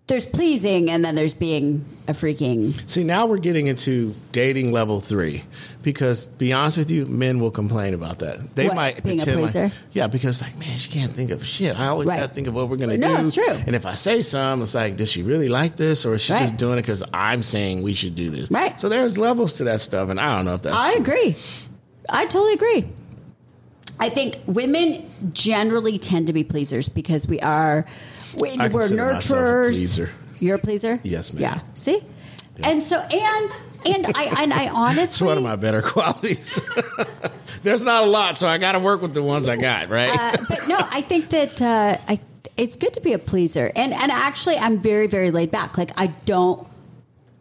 Speaker 4: there's pleasing and then there's being a freaking
Speaker 3: See, now we're getting into dating level three because, be honest with you, men will complain about that. They
Speaker 4: What,
Speaker 3: might
Speaker 4: being a
Speaker 3: pretend like-
Speaker 4: pleaser?
Speaker 3: yeah, because like, man, she can't think of shit. I always
Speaker 4: Right.
Speaker 3: got to think of what we're gonna
Speaker 4: No,
Speaker 3: do.
Speaker 4: it's true.
Speaker 3: And if I say some, it's like, does she really like this, or is she
Speaker 4: Right.
Speaker 3: just doing it because I'm saying we should do this?
Speaker 4: Right.
Speaker 3: So there's levels to that stuff, and I don't know if that's.
Speaker 4: I
Speaker 3: true.
Speaker 4: agree. I totally agree. I think women generally tend to be pleasers because we are we,
Speaker 3: I
Speaker 4: we're
Speaker 3: consider a
Speaker 4: nurturers.
Speaker 3: pleaser.
Speaker 4: You're a pleaser.
Speaker 3: Yes, ma'am.
Speaker 4: Yeah. See, and so and and I and I honestly, It's
Speaker 3: one of my better qualities. There's not a lot, so I got to work with the ones I got, right?
Speaker 4: uh, but no, I think that uh, I it's good to be a pleaser, and and actually, I'm very very laid back. Like I don't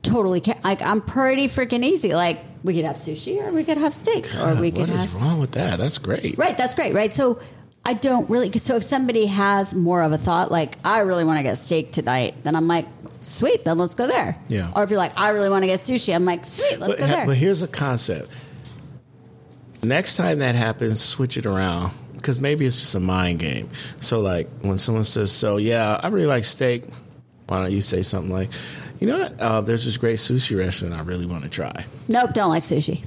Speaker 4: totally care. Like I'm pretty freaking easy. Like we could have sushi, or we could have steak, or we could
Speaker 3: what is
Speaker 4: have
Speaker 3: wrong with that? That's great.
Speaker 4: right. That's great, right? So. I don't really. So if somebody has more of a thought, like I really want to get steak tonight, then I'm like, sweet, then let's go there.
Speaker 3: Yeah.
Speaker 4: Or if you're like, I really want to get sushi, I'm like, sweet, let's
Speaker 3: But,
Speaker 4: go there.
Speaker 3: but here's a concept. Next time that happens, switch it around because maybe it's just a mind game. So, like when someone says, "So yeah, I really like steak," why don't you say something like, "You know what? Uh, there's this great sushi restaurant I really want to try."
Speaker 4: nope, don't like sushi.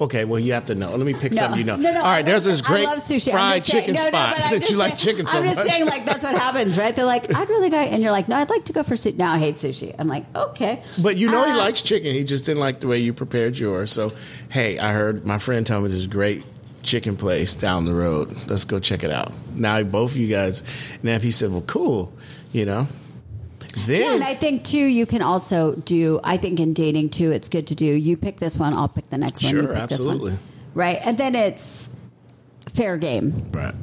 Speaker 3: Okay, well you have to know. Let me pick
Speaker 4: No.
Speaker 3: something you know.
Speaker 4: No, no,
Speaker 3: All right, there's this great
Speaker 4: I love sushi.
Speaker 3: Fried
Speaker 4: saying-
Speaker 3: chicken
Speaker 4: no,
Speaker 3: spot since
Speaker 4: just
Speaker 3: you like
Speaker 4: saying-
Speaker 3: chicken so
Speaker 4: I'm just
Speaker 3: much.
Speaker 4: saying, like that's what happens, right? They're like, I'd really like, and you're like, no, I'd like to go for sushi. No, I hate sushi. I'm like, okay,
Speaker 3: But you know he
Speaker 4: Uh,
Speaker 3: likes chicken. He just didn't like the way you prepared yours. So, hey, I heard my friend tell me this great chicken place down the road. Let's go check it out. Now both of you guys. Now if he said, "Well, cool," you know,
Speaker 4: Yeah, and I think too, you can also do. I think in dating too, it's good to do. You pick this one, I'll pick the next one.
Speaker 3: Sure,
Speaker 4: this one.
Speaker 3: absolutely.
Speaker 4: right? And then it's fair game.
Speaker 3: right,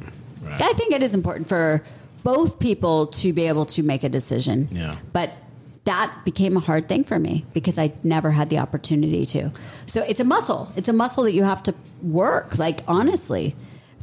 Speaker 3: right.
Speaker 4: I think it is important for both people to be able to make a decision.
Speaker 3: Yeah.
Speaker 4: But that became a hard thing for me because I never had the opportunity to. So it's a muscle. It's a muscle that you have to work. Like honestly,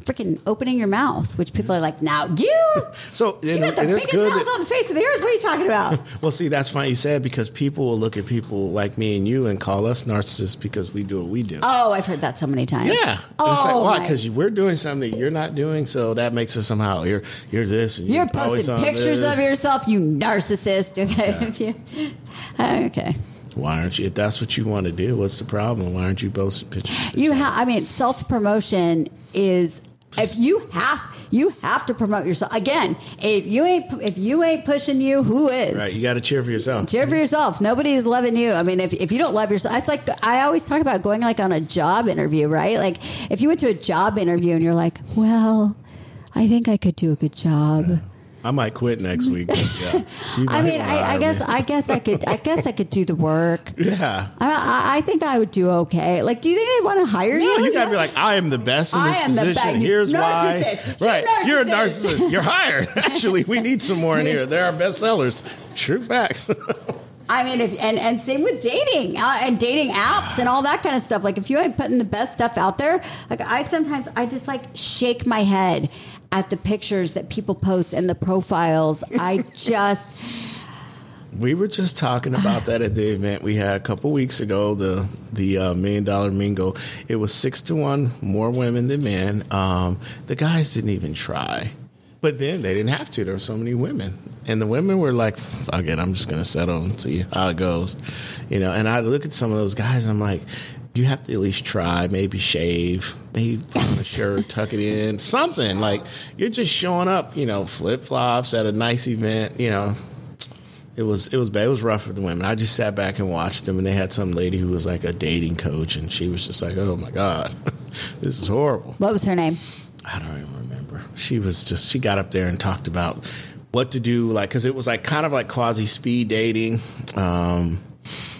Speaker 4: freaking opening your mouth, which people are like, "Now you,
Speaker 3: So
Speaker 4: you got the biggest mouth on the face of the earth. What are you talking about?"
Speaker 3: well, see, that's funny you said because people will look at people like me and you and call us narcissists because we do what we do.
Speaker 4: oh, I've heard that so many times.
Speaker 3: Yeah,
Speaker 4: Oh,
Speaker 3: it's like oh,
Speaker 4: why?
Speaker 3: Because we're doing something that you're not doing, so that makes us somehow you're you're this and
Speaker 4: You're
Speaker 3: always
Speaker 4: posting pictures
Speaker 3: this.
Speaker 4: of yourself, you narcissist. Okay. okay.
Speaker 3: Why aren't you? If that's what you want to do, what's the problem? Why aren't you posting pictures?
Speaker 4: You have. I mean, self promotion is if you have you have to promote yourself again. If you ain't if you ain't pushing you, who is?
Speaker 3: right. You got to cheer for yourself.
Speaker 4: Cheer for mm-hmm. yourself. Nobody is loving you. I mean, if, if you don't love yourself, it's like I always talk about going like on a job interview, right? Like if you went to a job interview and you're like, well, I think I could do a good job.
Speaker 3: I might quit next week. yeah.
Speaker 4: I mean, I, I guess
Speaker 3: me.
Speaker 4: I guess I could I guess I could do the work.
Speaker 3: Yeah.
Speaker 4: I, I, I think I would do okay. Like, do you think they want to hire
Speaker 3: No,
Speaker 4: you?
Speaker 3: you gotta be like, I am the best in this position. Here's why.
Speaker 4: Narcissist.
Speaker 3: Right. You're a
Speaker 4: narcissist.
Speaker 3: narcissist. You're hired. Actually, we need some more in here. They're our best sellers. True facts.
Speaker 4: I mean, if and, and same with dating uh, and dating apps and all that kind of stuff. Like, if you ain't putting the best stuff out there, like I sometimes I just like shake my head at the pictures that people post and the profiles. I just
Speaker 3: we were just talking about that at the event we had a couple weeks ago. The the uh, million dollar mingo. It was six to one more women than men. Um, the guys didn't even try. But then they didn't have to. There were so many women, and the women were like, "Fuck it, I'm just gonna settle and see how it goes," you know. And I look at some of those guys, and I'm like, "You have to at least try. Maybe shave, maybe put on a shirt, tuck it in, something. Like you're just showing up, you know, flip flops at a nice event, you know." It was it was bad. It was rough for the women. I just sat back and watched them, and they had some lady who was like a dating coach, and she was just like, "Oh my god, this is horrible."
Speaker 4: what was her name?
Speaker 3: I don't even remember. She was just she got up there and talked about what to do, like because it was like kind of like quasi speed dating. Um,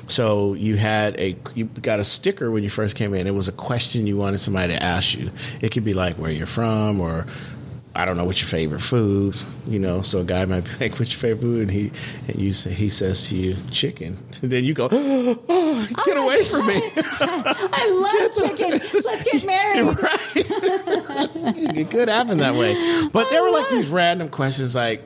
Speaker 3: so you had a you got a sticker when you first came in. It was a question you wanted somebody to ask you. It could be like where you're from or. I don't know what's your favorite food, you know. So a guy might be like, "What's your favorite food?" And he and you say he says to you, "Chicken." And then you go, oh, "Oh, get away from me!"
Speaker 4: I love chicken. Let's get married.
Speaker 3: right. it could happen that way. But there were like oh these random questions like,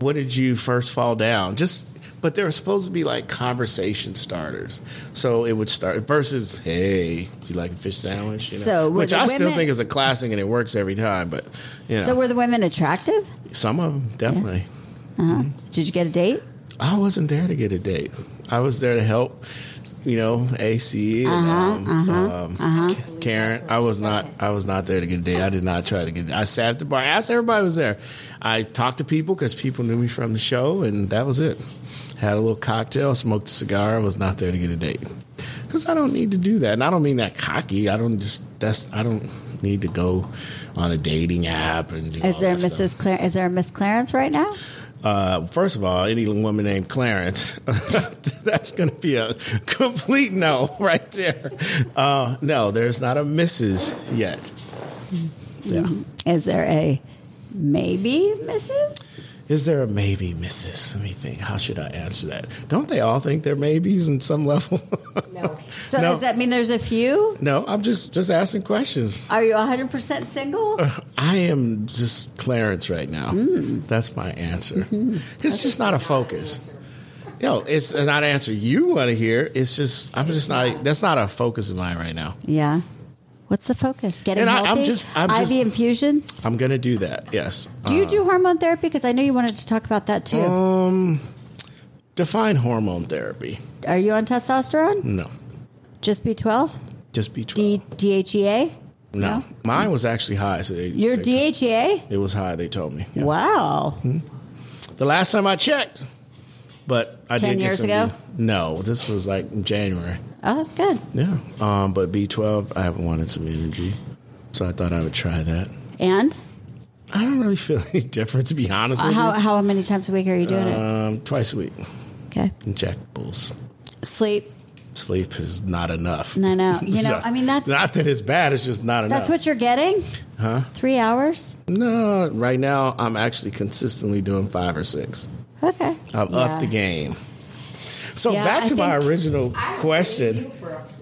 Speaker 3: what did you first fall down? Just, but they were supposed to be like conversation starters. So it would start versus, hey, do you like a fish sandwich? You know?
Speaker 4: So
Speaker 3: Which I still think is a classic and it works every time. But, you know,
Speaker 4: So were the women attractive?
Speaker 3: some of them definitely.
Speaker 4: Did you get a date?
Speaker 3: I wasn't there to get a date. I was there to help. You know, AC, and, um, um, Karen. I was not. I was not there to get a date. I did not try to get. I sat at the bar. I Asked everybody was there. I talked to people because people knew me from the show, and that was it. Had a little cocktail, smoked a cigar. Was not there to get a date because I don't need to do that. And I don't mean that cocky. I don't just. That's. I don't need to go on a dating app and.
Speaker 4: Is there. Mrs. Clar- is there a Miss Clarence right now?
Speaker 3: Uh, first of all, any woman named Clarence, that's going to be a complete no right there. Uh, no, there's not a Mrs. yet. Yeah.
Speaker 4: Is there a maybe Mrs.?
Speaker 3: Is there a maybe Mrs.? Let me think. How should I answer that? Don't they all think they're maybes in some level?
Speaker 4: No. So
Speaker 3: No.
Speaker 4: does that mean there's a few?
Speaker 3: no, I'm just just asking questions.
Speaker 4: Are you 100% single?
Speaker 3: Uh, I am just Clarence right now. Hmm. That's my answer. Mm-hmm. It's just not a focus. Yo, it's not an answer you want to hear. It's just I'm just not. That's not a focus of mine right now.
Speaker 4: Yeah. What's the focus? Getting
Speaker 3: And I- I'm
Speaker 4: healthy?
Speaker 3: just- I'm
Speaker 4: IV
Speaker 3: just-
Speaker 4: infusions?
Speaker 3: I'm gonna do that. Yes.
Speaker 4: Do you
Speaker 3: Uh,
Speaker 4: do hormone therapy? Because I know you wanted to talk about that too.
Speaker 3: Um, define hormone therapy?
Speaker 4: Are you on testosterone?
Speaker 3: No,
Speaker 4: Just B12?
Speaker 3: just B12.
Speaker 4: D- DHEA?
Speaker 3: no. mine was actually high. So they,
Speaker 4: Your
Speaker 3: they-
Speaker 4: DHEA?
Speaker 3: It was high. They told me. Yeah.
Speaker 4: Wow.
Speaker 3: The last time I checked, but I
Speaker 4: 10
Speaker 3: did
Speaker 4: years ago?
Speaker 3: B- no, this was like in January.
Speaker 4: Oh, that's good.
Speaker 3: Yeah. Um, but B12, I haven't wanted some energy, so I thought I would try that.
Speaker 4: And
Speaker 3: I don't really feel any different, to be honest
Speaker 4: uh,
Speaker 3: with
Speaker 4: how,
Speaker 3: you.
Speaker 4: how many times a week are you doing it?
Speaker 3: Um, twice a week.
Speaker 4: Okay.
Speaker 3: Injectables.
Speaker 4: Sleep.
Speaker 3: Sleep is not enough.
Speaker 4: I know. You know, I mean, that's-
Speaker 3: not that it's bad. It's just not enough.
Speaker 4: That's what you're getting?
Speaker 3: Huh?
Speaker 4: Three hours?
Speaker 3: No, right now I'm actually consistently doing five or six.
Speaker 4: Okay.
Speaker 3: I've
Speaker 4: Yeah.
Speaker 3: upped the game. So
Speaker 4: Yeah,
Speaker 3: back
Speaker 4: I
Speaker 3: to my
Speaker 4: think-
Speaker 3: original question.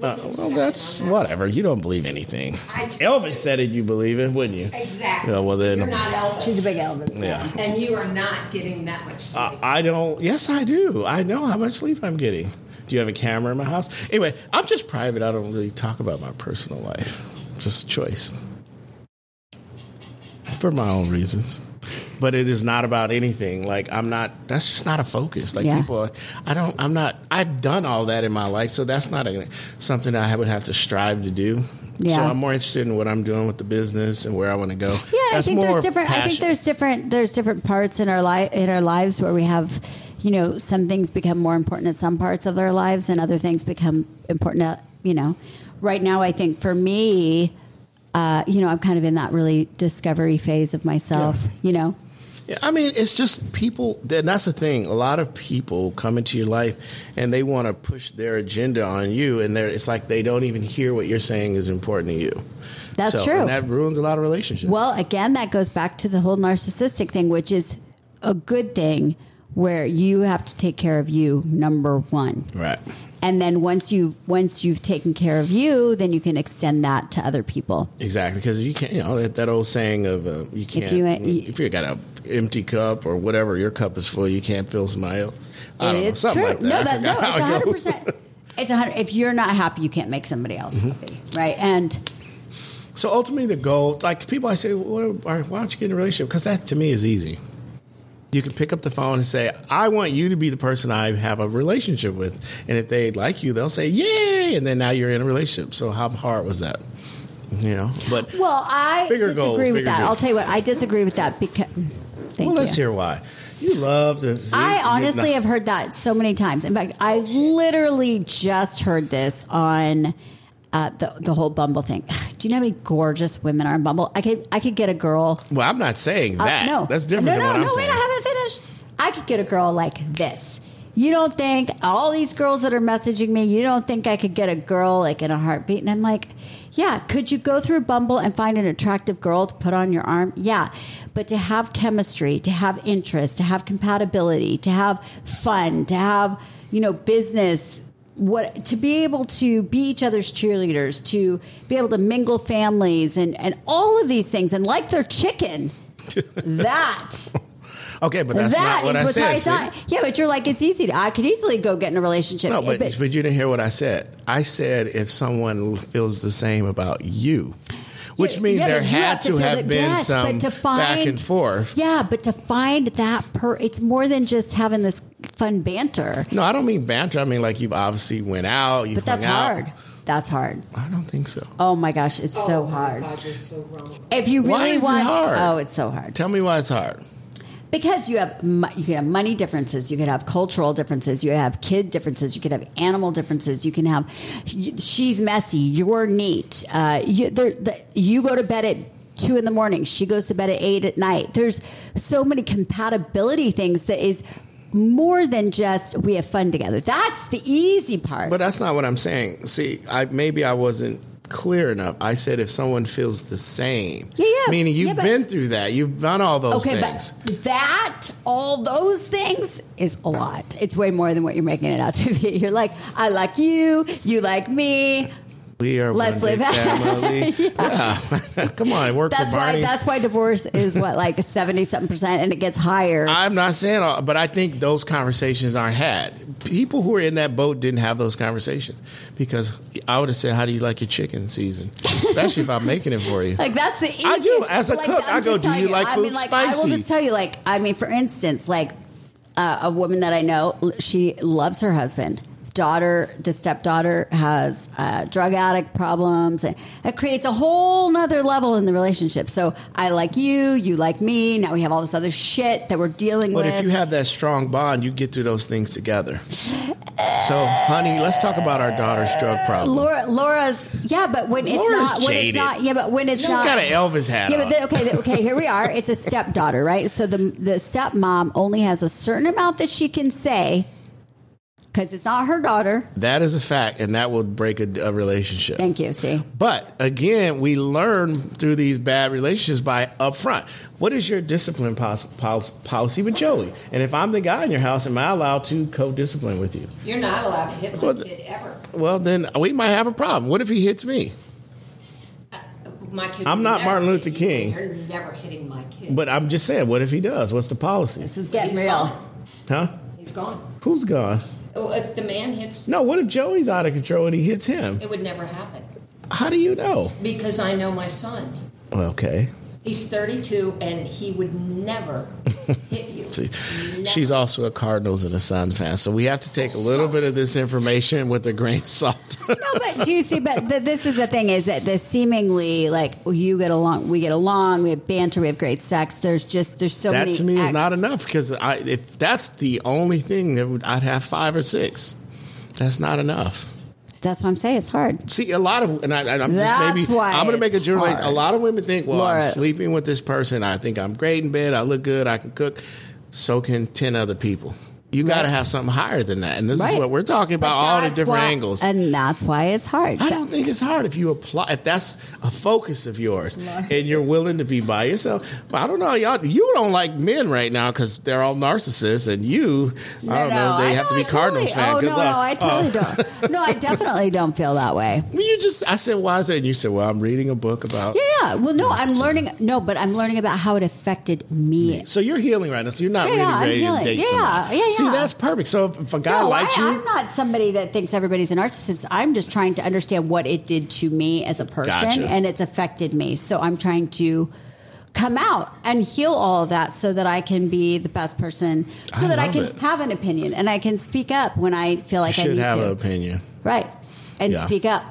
Speaker 3: Uh, well, that's whatever. You don't believe anything. Elvis said it. You believe it, wouldn't you?
Speaker 5: Exactly.
Speaker 3: Yeah, well, then-
Speaker 5: you're not Elvis.
Speaker 4: She's a big Elvis. fan.
Speaker 3: Yeah.
Speaker 5: and you are not getting that much sleep.
Speaker 3: I, I don't. Yes, I do. I know how much sleep I'm getting. Do you have a camera in my house? Anyway, I'm just private. I don't really talk about my personal life. Just a choice for my own reasons. But it is not about anything. Like I'm not. That's just not a focus. Like
Speaker 4: Yeah.
Speaker 3: people. I don't. I'm not. I've done all that in my life, so that's not a, something I would have to strive to do.
Speaker 4: Yeah.
Speaker 3: So I'm more interested in what I'm doing with the business and where I want to go.
Speaker 4: Yeah, I think there's different. I think there's different. There's different parts in our life in our lives where we have, you know, some things become more important in some parts of our lives, and other things become important. uh, You know, right now, I think for me, uh, you know, I'm kind of in that really discovery phase of myself.
Speaker 3: Yeah.
Speaker 4: You know,
Speaker 3: Yeah, I mean, it's just people. And that's the thing. A lot of people come into your life and they want to push their agenda on you, and they're, it's like they don't even hear what you're saying is important to you.
Speaker 4: That's
Speaker 3: So-
Speaker 4: true.
Speaker 3: And that ruins a lot of relationships.
Speaker 4: Well, again, that goes back to the whole narcissistic thing, which is a good thing where you have to take care of you, number one.
Speaker 3: right.
Speaker 4: And then once you've once you've taken care of you, then you can extend that to other people.
Speaker 3: Exactly, because you can't. You know that, that old saying of uh, you can't.
Speaker 4: you-
Speaker 3: If you, got a empty cup or whatever, your cup is full. You can't fill somebody else. I know,
Speaker 4: it's
Speaker 3: something
Speaker 4: true.
Speaker 3: like that.
Speaker 4: No, that, no, it's hundred percent. It's a hundred. If you're not happy, you can't make somebody else happy, right? And
Speaker 3: So ultimately, the goal, like people, I say, well, why don't you get in a relationship? Because that to me is easy. You can pick up the phone and say, "I want you to be the person I have a relationship with," and if they like you, they'll say, "Yay!" And then now you're in a relationship. So how hard was that? You know, but
Speaker 4: well, I disagree
Speaker 3: goals,
Speaker 4: with that. I'll tell you what, I disagree with that because.
Speaker 3: Well, let's
Speaker 4: you.
Speaker 3: hear why. You love to. see-
Speaker 4: I honestly have heard that so many times. In fact, I literally just heard this on uh, the the whole Bumble thing. Do you know how many gorgeous women are on Bumble? I could I could get a girl.
Speaker 3: Well, I'm not saying
Speaker 4: uh,
Speaker 3: that.
Speaker 4: no,
Speaker 3: that's different
Speaker 4: No,
Speaker 3: than
Speaker 4: no,
Speaker 3: what
Speaker 4: no.
Speaker 3: I'm
Speaker 4: wait,
Speaker 3: saying.
Speaker 4: I haven't finished. I could get a girl like this. You don't think all these girls that are messaging me? You don't think I could get a girl like in a heartbeat? And I'm like, yeah. Could you go through Bumble and find an attractive girl to put on your arm? Yeah. But to have chemistry, to have interest, to have compatibility, to have fun, to have you know business what to be able to be each other's cheerleaders, to be able to mingle families and and all of these things, and like their chicken, that
Speaker 3: okay, but that's
Speaker 4: that
Speaker 3: not what I
Speaker 4: what
Speaker 3: said.
Speaker 4: I thought. Yeah, but you're like it's easy. To, I could easily go get in a relationship.
Speaker 3: No, but,
Speaker 4: But-
Speaker 3: but you didn't hear what I said. I said if someone feels the same about you, which means
Speaker 4: yeah,
Speaker 3: there had to
Speaker 4: feel
Speaker 3: have
Speaker 4: that-
Speaker 3: been
Speaker 4: yes,
Speaker 3: some
Speaker 4: to find,
Speaker 3: back and forth.
Speaker 4: Yeah, but to find that per, it's more than just having this fun banter.
Speaker 3: No, I don't mean banter. I mean like you obviously went out. You
Speaker 4: But that's
Speaker 3: out.
Speaker 4: hard. That's hard.
Speaker 3: I don't think so.
Speaker 4: Oh my gosh, it's so
Speaker 5: Oh my
Speaker 4: hard.
Speaker 5: God, you're so wrong.
Speaker 4: If you really
Speaker 3: Why is it
Speaker 4: want,
Speaker 3: hard?
Speaker 4: oh, it's so hard
Speaker 3: Tell me why it's hard.
Speaker 4: because you have you can have money differences, you can have cultural differences, you have kid differences, you can have animal differences, you can have she's messy, you're neat. Uh, you, there, the, you go to bed at two in the morning, she goes to bed at eight at night. There's so many compatibility things that is more than just we have fun together. That's the easy part.
Speaker 3: But that's not what I'm saying. See, I maybe I wasn't clear enough. I said if someone feels the same.
Speaker 4: Yeah, yeah.
Speaker 3: Meaning you've
Speaker 4: Yeah, but-
Speaker 3: been through that. You've done all those
Speaker 4: Okay,
Speaker 3: things.
Speaker 4: but that, all those things is a lot. It's way more than what you're making it out to be. You're like, I like you, you like me.
Speaker 3: We are
Speaker 4: Let's live-
Speaker 3: family. yeah. Come on, work
Speaker 4: That's
Speaker 3: for
Speaker 4: why. That's why divorce is what like seventy something percent, and it gets higher.
Speaker 3: I'm not saying, all, but I think those conversations aren't had. People who are in that boat didn't have those conversations because I would have said, "How do you like your chicken season?" Especially if I'm making it for you.
Speaker 4: like that's the easy.
Speaker 3: I do. As a
Speaker 4: like,
Speaker 3: cook,
Speaker 4: I'm
Speaker 3: I go, "Do
Speaker 4: telling
Speaker 3: you like
Speaker 4: I
Speaker 3: food
Speaker 4: mean, like, I will just tell you, like, I mean, for instance, like uh, a woman that I know, she loves her husband. Daughter, the stepdaughter has uh, drug addict problems, and it creates a whole nother level in the relationship. So I like you, you like me. Now we have all this other shit that we're dealing
Speaker 3: But
Speaker 4: with.
Speaker 3: But if you have that strong bond, you get through those things together. So, honey, let's talk about our daughter's drug problem.
Speaker 4: Laura, Laura's yeah, but when it's
Speaker 3: Laura's
Speaker 4: not, when
Speaker 3: jaded.
Speaker 4: it's not, yeah, but when it's
Speaker 3: She's
Speaker 4: not,
Speaker 3: got an Elvis hat
Speaker 4: Yeah,
Speaker 3: on.
Speaker 4: but the, okay, the, okay, here we are. It's a stepdaughter, right? So the the stepmom only has a certain amount that she can say because it's not her daughter.
Speaker 3: that is a fact, and that will break a, a relationship.
Speaker 4: Thank you. See,
Speaker 3: But again, we learn through these bad relationships by upfront. What is your discipline pos- pos- policy with Joey? And if I'm the guy in your house, am I allowed to co-discipline with you?
Speaker 5: You're not allowed to hit my
Speaker 3: Well,
Speaker 5: kid ever.
Speaker 3: Well, then we might have a problem. What if he hits me?
Speaker 5: Uh, my kid.
Speaker 3: I'm not Martin Luther. King.
Speaker 5: You're never hitting my kid.
Speaker 3: But I'm just saying, what if he does? What's the policy?
Speaker 4: this is getting
Speaker 5: He's
Speaker 4: real.
Speaker 5: gone.
Speaker 3: Huh?
Speaker 5: He's gone.
Speaker 3: Who's gone?
Speaker 5: Oh, If the man hits,
Speaker 3: No, what if Joey's out of control and he hits him?
Speaker 5: it would never happen
Speaker 3: How do you know?
Speaker 5: because I know my son.
Speaker 3: Okay.
Speaker 5: He's 32 and he would never hit you.
Speaker 3: See, she's also a Cardinals and a Suns fan, so we have to take a little bit of this information with a grain of salt.
Speaker 4: No, but do you see? But the, this is the thing: is that the seemingly like you get along, we get along, we have banter, we have great sex. There's just there's so
Speaker 3: that
Speaker 4: many.
Speaker 3: to me is not enough because I, if that's the only thing, that would, I'd have five or six. That's not enough.
Speaker 4: That's what I'm saying. It's hard.
Speaker 3: See, a lot of, and I, I'm
Speaker 4: That's
Speaker 3: just maybe,
Speaker 4: why
Speaker 3: I'm going to make a generalization. A lot of women think, well, I'm sleeping with this person. I think I'm great in bed. I look good. I can cook. So can 10 other people. You got to have something higher than that. And this
Speaker 4: Right.
Speaker 3: is what we're talking about, all the different
Speaker 4: why-
Speaker 3: angles.
Speaker 4: and that's why it's hard.
Speaker 3: I don't think it's hard if you apply if that's a focus of yours and you're willing to be by yourself. But I don't know, y'all. You don't like men right now because they're all narcissists, and you, I don't know, they
Speaker 4: I
Speaker 3: have to be
Speaker 4: I
Speaker 3: Cardinals
Speaker 4: totally,
Speaker 3: fan.
Speaker 4: Oh
Speaker 3: Good
Speaker 4: no,
Speaker 3: luck.
Speaker 4: no, I totally
Speaker 3: Oh.
Speaker 4: don't. No, I definitely don't feel that way.
Speaker 3: Well, You just, I said, why is that? And you said, well, I'm reading a book about.
Speaker 4: Yeah, yeah. Well, no, I'm learning. No, but I'm learning about how it affected me.
Speaker 3: So you're healing right now. So you're not
Speaker 4: Yeah,
Speaker 3: really
Speaker 4: yeah, I'm
Speaker 3: ready to date
Speaker 4: Yeah, yeah,
Speaker 3: See,
Speaker 4: yeah.
Speaker 3: That's perfect. So if, if a guy
Speaker 4: No,
Speaker 3: likes
Speaker 4: I,
Speaker 3: you,
Speaker 4: I'm not somebody that thinks everybody's a narcissist. I'm just trying to understand what it did to me as a person,
Speaker 3: Gotcha.
Speaker 4: and it's affected me. So I'm trying to come out and heal all of that so that I can be the best person, so
Speaker 3: I
Speaker 4: that I can
Speaker 3: it.
Speaker 4: have an opinion and I can speak up when I feel
Speaker 3: you
Speaker 4: like I
Speaker 3: should
Speaker 4: need
Speaker 3: have
Speaker 4: to.
Speaker 3: an opinion.
Speaker 4: Right. And
Speaker 3: Yeah.
Speaker 4: speak up.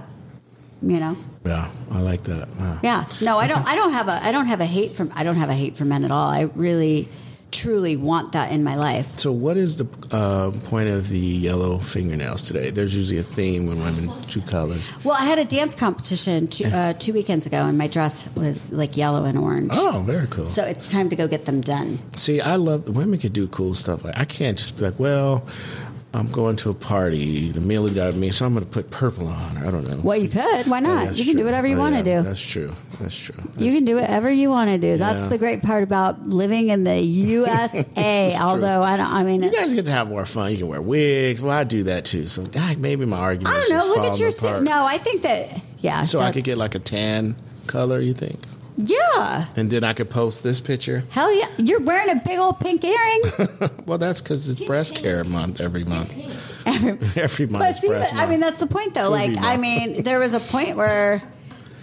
Speaker 4: You know?
Speaker 3: Yeah, I like that. Wow.
Speaker 4: Yeah. No, I don't I don't have a I don't have a hate for I don't have a hate for men at all. I really truly want that in my life.
Speaker 3: So, what is the uh, point of the yellow fingernails today? There's usually a theme when women choose colors.
Speaker 4: Well, I had a dance competition two, uh, two weekends ago and my dress was like yellow and orange.
Speaker 3: Oh, very cool.
Speaker 4: So it's time to go get them done.
Speaker 3: See, I love women can do cool stuff. Like I can't just be like, well, I'm going to a party. The meal got me, so I'm going to put purple on. I don't know.
Speaker 4: Well, you could. Why not?
Speaker 3: that's
Speaker 4: you can
Speaker 3: true.
Speaker 4: do whatever you
Speaker 3: Oh,
Speaker 4: want to
Speaker 3: yeah,
Speaker 4: do.
Speaker 3: That's true. That's true.
Speaker 4: You can do whatever you want to do. That's the great part about living in the USA. although I don't. I mean,
Speaker 3: You guys get to have more fun. You can wear wigs. Well, I do that too. So God, maybe my argument.
Speaker 4: I don't know. Look at your.
Speaker 3: apart.
Speaker 4: No, I think that. Yeah.
Speaker 3: So I could get like a tan color. You think?
Speaker 4: Yeah.
Speaker 3: And then I could post this picture.
Speaker 4: Hell yeah! You're wearing a big old pink earring.
Speaker 3: Well, that's because it's breast care month every month.
Speaker 4: Every-
Speaker 3: Every month.
Speaker 4: but see, but, I mean, that's the point, though. Like, I mean, there was a point where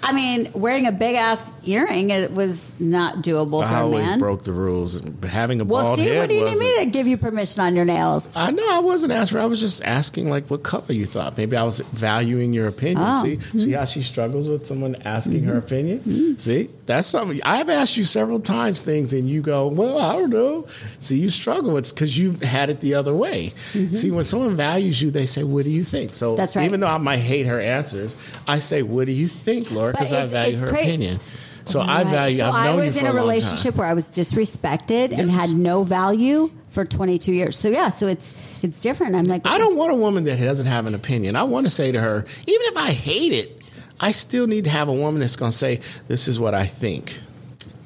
Speaker 4: I mean, wearing a big ass earring it was not doable
Speaker 3: I
Speaker 4: for a
Speaker 3: always
Speaker 4: man.
Speaker 3: broke the rules. Having a
Speaker 4: well,
Speaker 3: bald
Speaker 4: see,
Speaker 3: head
Speaker 4: what do you need
Speaker 3: wasn't-
Speaker 4: me to give you permission on your nails?
Speaker 3: I know I wasn't asking. I was just asking like what color you thought. Maybe I was valuing your opinion.
Speaker 4: Oh.
Speaker 3: See, mm-hmm. see how she struggles with someone asking her mm-hmm. opinion. Mm-hmm. See, that's something I've asked you several times things, and you go, "Well, I don't know." See, you struggle. It's because you've had it the other way. See, when someone values you, they say, "What do you think?" So
Speaker 4: That's right.
Speaker 3: Even though I might hate her answers, I say, "What do you think, Laura?"
Speaker 4: But
Speaker 3: Because I
Speaker 4: it's-
Speaker 3: value her
Speaker 4: great.
Speaker 3: opinion. So I value.
Speaker 4: So
Speaker 3: I've
Speaker 4: I was in a
Speaker 3: a
Speaker 4: relationship where I was disrespected and had no value for 22 years. So yeah, so it's it's different. I'm like,
Speaker 3: I don't want a woman that doesn't have an opinion. I want to say to her, even if I hate it, I still need to have a woman that's going to say, "This is what I think."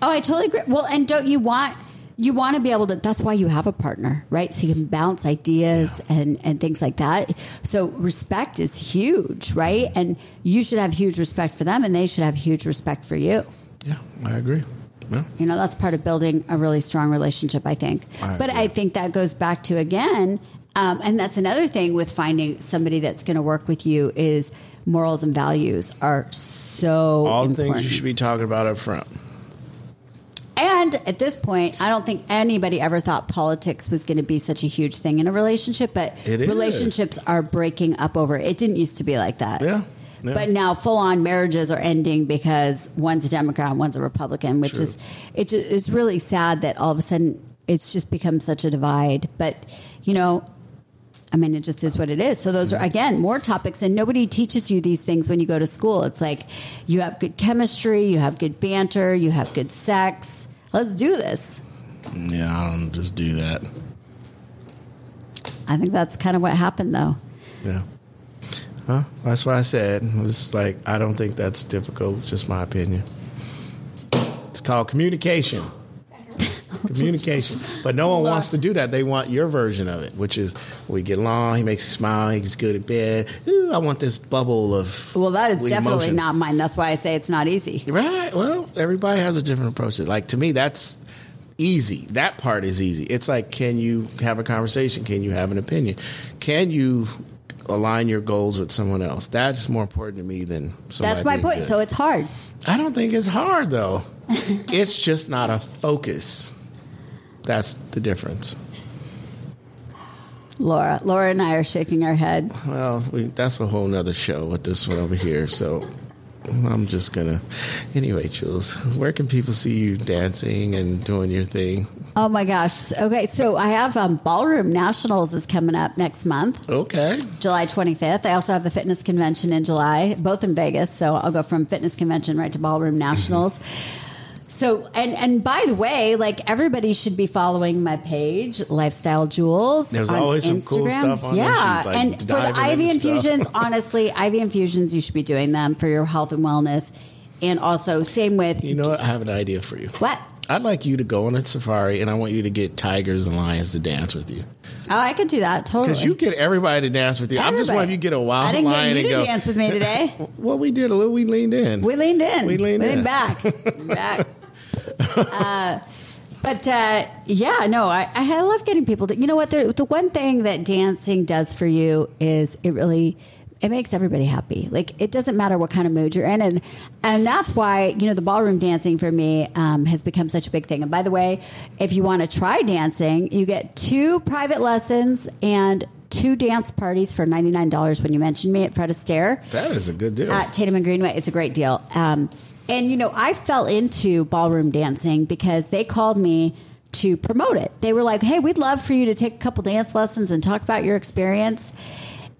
Speaker 4: Oh, I totally agree. Well, and don't you want you want to be able to? That's why you have a partner, right? So you can bounce ideas and and things like that. So respect is huge, right? And you should have huge respect for them, and they should have huge respect for you.
Speaker 3: Yeah, I agree. Yeah.
Speaker 4: You know, that's part of building a really strong relationship, I think.
Speaker 3: I
Speaker 4: but
Speaker 3: agree.
Speaker 4: I think that goes back to again, um, and that's another thing with finding somebody that's going to work with you is morals and values are so
Speaker 3: All
Speaker 4: important.
Speaker 3: things you should be talking about up front.
Speaker 4: And at this point, I don't think anybody ever thought politics was going to be such a huge thing in a relationship, but
Speaker 3: It is.
Speaker 4: relationships are breaking up over it. It didn't used to be like that.
Speaker 3: Yeah, yeah.
Speaker 4: But now full on marriages are ending because one's a Democrat and one's a Republican, which
Speaker 3: True.
Speaker 4: is it's it's really sad that all of a sudden it's just become such a divide. But you know, I mean, it just is what it is. So those are again more topics, and nobody teaches you these things when you go to school. It's like you have good chemistry, you have good banter, you have good sex. Let's do this.
Speaker 3: Yeah, I don't just do that.
Speaker 4: I think that's kind of what happened, though.
Speaker 3: Yeah. Huh? That's what I said. It was like, I don't think that's difficult. Just my opinion. It's called communication. Communication. But no one wants to do that. They want your version of it, which is we get along, he makes you smile, he's good at bed. Ooh, I want this bubble of.
Speaker 4: Well, that is definitely
Speaker 3: emotion.
Speaker 4: not mine. That's why I say it's not easy.
Speaker 3: Right. Well, everybody has a different approach. Like to me, that's easy. That part is easy. It's like, can you have a conversation? Can you have an opinion? Can you align your goals with someone else? That's more important to me than.
Speaker 4: That's my point.
Speaker 3: good.
Speaker 4: So it's hard.
Speaker 3: I don't think it's hard though. it's just not a focus. That's the difference.
Speaker 4: Laura, Laura and I are shaking our head.
Speaker 3: Well, we, that's a whole nother show with this one over here. So I'm just gonna. Anyway, Jules, where can people see you dancing and doing your thing?
Speaker 4: Oh my gosh. Okay, so I have um, Ballroom Nationals is coming up next month,
Speaker 3: Okay.
Speaker 4: July 25th. I also have the fitness convention in July, both in Vegas. So I'll go from fitness convention right to Ballroom Nationals. So and and by the way, like everybody should be following my page, Lifestyle Jules.
Speaker 3: There's
Speaker 4: on
Speaker 3: always some
Speaker 4: Instagram.
Speaker 3: cool stuff on there.
Speaker 4: yeah,
Speaker 3: like,
Speaker 4: and for the IV infusions, honestly, IV infusions, you should be doing them for your health and wellness. And also, same with
Speaker 3: You know what? I have an idea for you.
Speaker 4: what?
Speaker 3: I'd like you to go on a safari, and I want you to get tigers and lions to dance with you.
Speaker 4: Oh, I could do that totally.
Speaker 3: Because you get everybody to dance with you. I'm just
Speaker 4: Everybody.
Speaker 3: wondering if you get a wild
Speaker 4: I didn't
Speaker 3: lion and
Speaker 4: to
Speaker 3: go.
Speaker 4: dance with me today.
Speaker 3: Well, we did a little. We leaned in.
Speaker 4: We leaned in.
Speaker 3: We leaned in.
Speaker 4: back. back. Uh, but uh, yeah, no, I, I love getting people to. You know what? The, the one thing that dancing does for you is it really it makes everybody happy. Like it doesn't matter what kind of mood you're in, and and that's why you know the ballroom dancing for me um, has become such a big thing. And by the way, if you want to try dancing, you get two private lessons and two dance parties for ninety nine dollars when you mention me at Fred Astaire
Speaker 3: that is a good deal.
Speaker 4: at Tatum and Greenway. It's a great deal. Um, and you know, I fell into ballroom dancing because they called me to promote it. They were like, "Hey, we'd love for you to take a couple dance lessons and talk about your experience."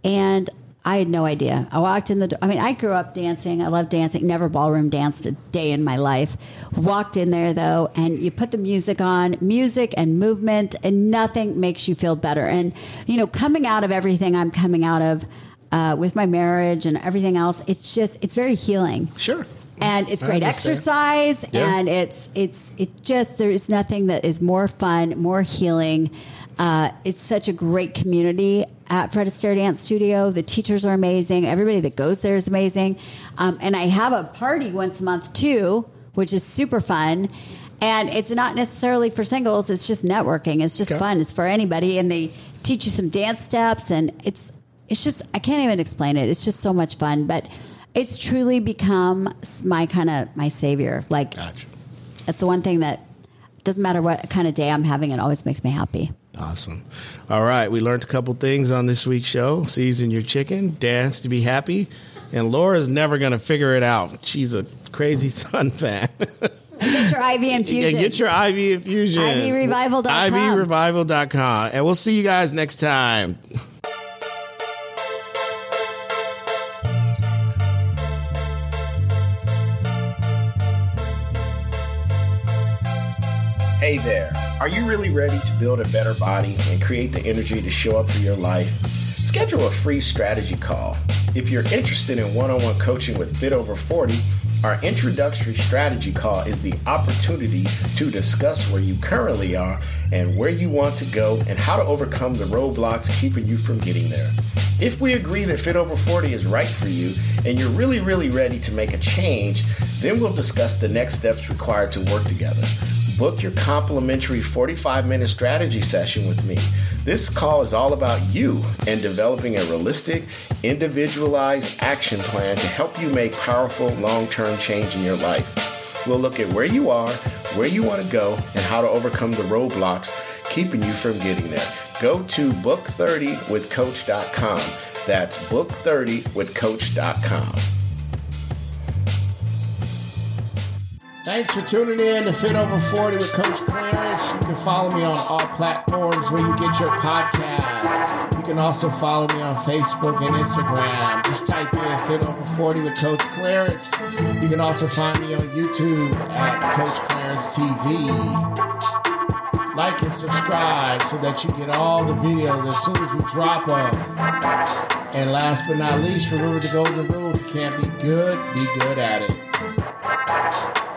Speaker 4: And I had no idea. I walked in the door. I mean, I grew up dancing. I love dancing. Never ballroom danced a day in my life. Walked in there though, and you put the music on, music and movement, and nothing makes you feel better. And you know, coming out of everything I'm coming out of uh, with my marriage and everything else, it's just it's very healing
Speaker 3: sure.
Speaker 4: And it's great exercise
Speaker 3: Yeah.
Speaker 4: and it's it's it just there is nothing that is more fun more healing uh, it's such a great community at Fred Astaire Dance Studio. The teachers are amazing. Everybody that goes there is amazing. Um, and I have a party once a month too, which is super fun. And it's not necessarily for singles. It's just networking. It's just
Speaker 3: Okay.
Speaker 4: fun. It's for anybody. And they teach you some dance steps, and it's it's just I can't even explain it. It's just so much fun. But it's truly become my kind of my savior. Like
Speaker 3: Gotcha.
Speaker 4: it's the one thing that doesn't matter what kind of day I'm having, it always makes me happy.
Speaker 3: Awesome. All right. We learned a couple things on this week's show season your chicken, dance to be happy. And Laura's never going to figure it out. She's a crazy Sun fan.
Speaker 4: Get your IV infusion.
Speaker 3: and get your IV infusion.
Speaker 4: IVrevival.com.
Speaker 3: IVrevival.com. And we'll see you guys next time. Hey there. Are you really ready to build a better body and create the energy to show up for your life? Schedule a free strategy call. If you're interested in one on one coaching with Fit Over 40, our introductory strategy call is the opportunity to discuss where you currently are and where you want to go and how to overcome the roadblocks keeping you from getting there. If we agree that Fit Over 40 is right for you and you're really, really ready to make a change, then we'll discuss the next steps required to work together. Book your complimentary 45 minute strategy session with me. This call is all about you and developing a realistic, individualized action plan to help you make powerful long term change in your life. We'll look at where you are, where you want to go, and how to overcome the roadblocks keeping you from getting there. Go to book30withcoach.com. That's book30withcoach.com. Thanks for tuning in to Fit Over 40 with Coach Clarence. You can follow me on all platforms where you get your podcasts. You can also follow me on Facebook and Instagram. Just type in Fit Over 40 with Coach Clarence. You can also find me on YouTube at Coach Clarence TV. Like and subscribe so that you get all the videos as soon as we drop them. And last but not least, remember the golden rule if you can't be good, be good at it.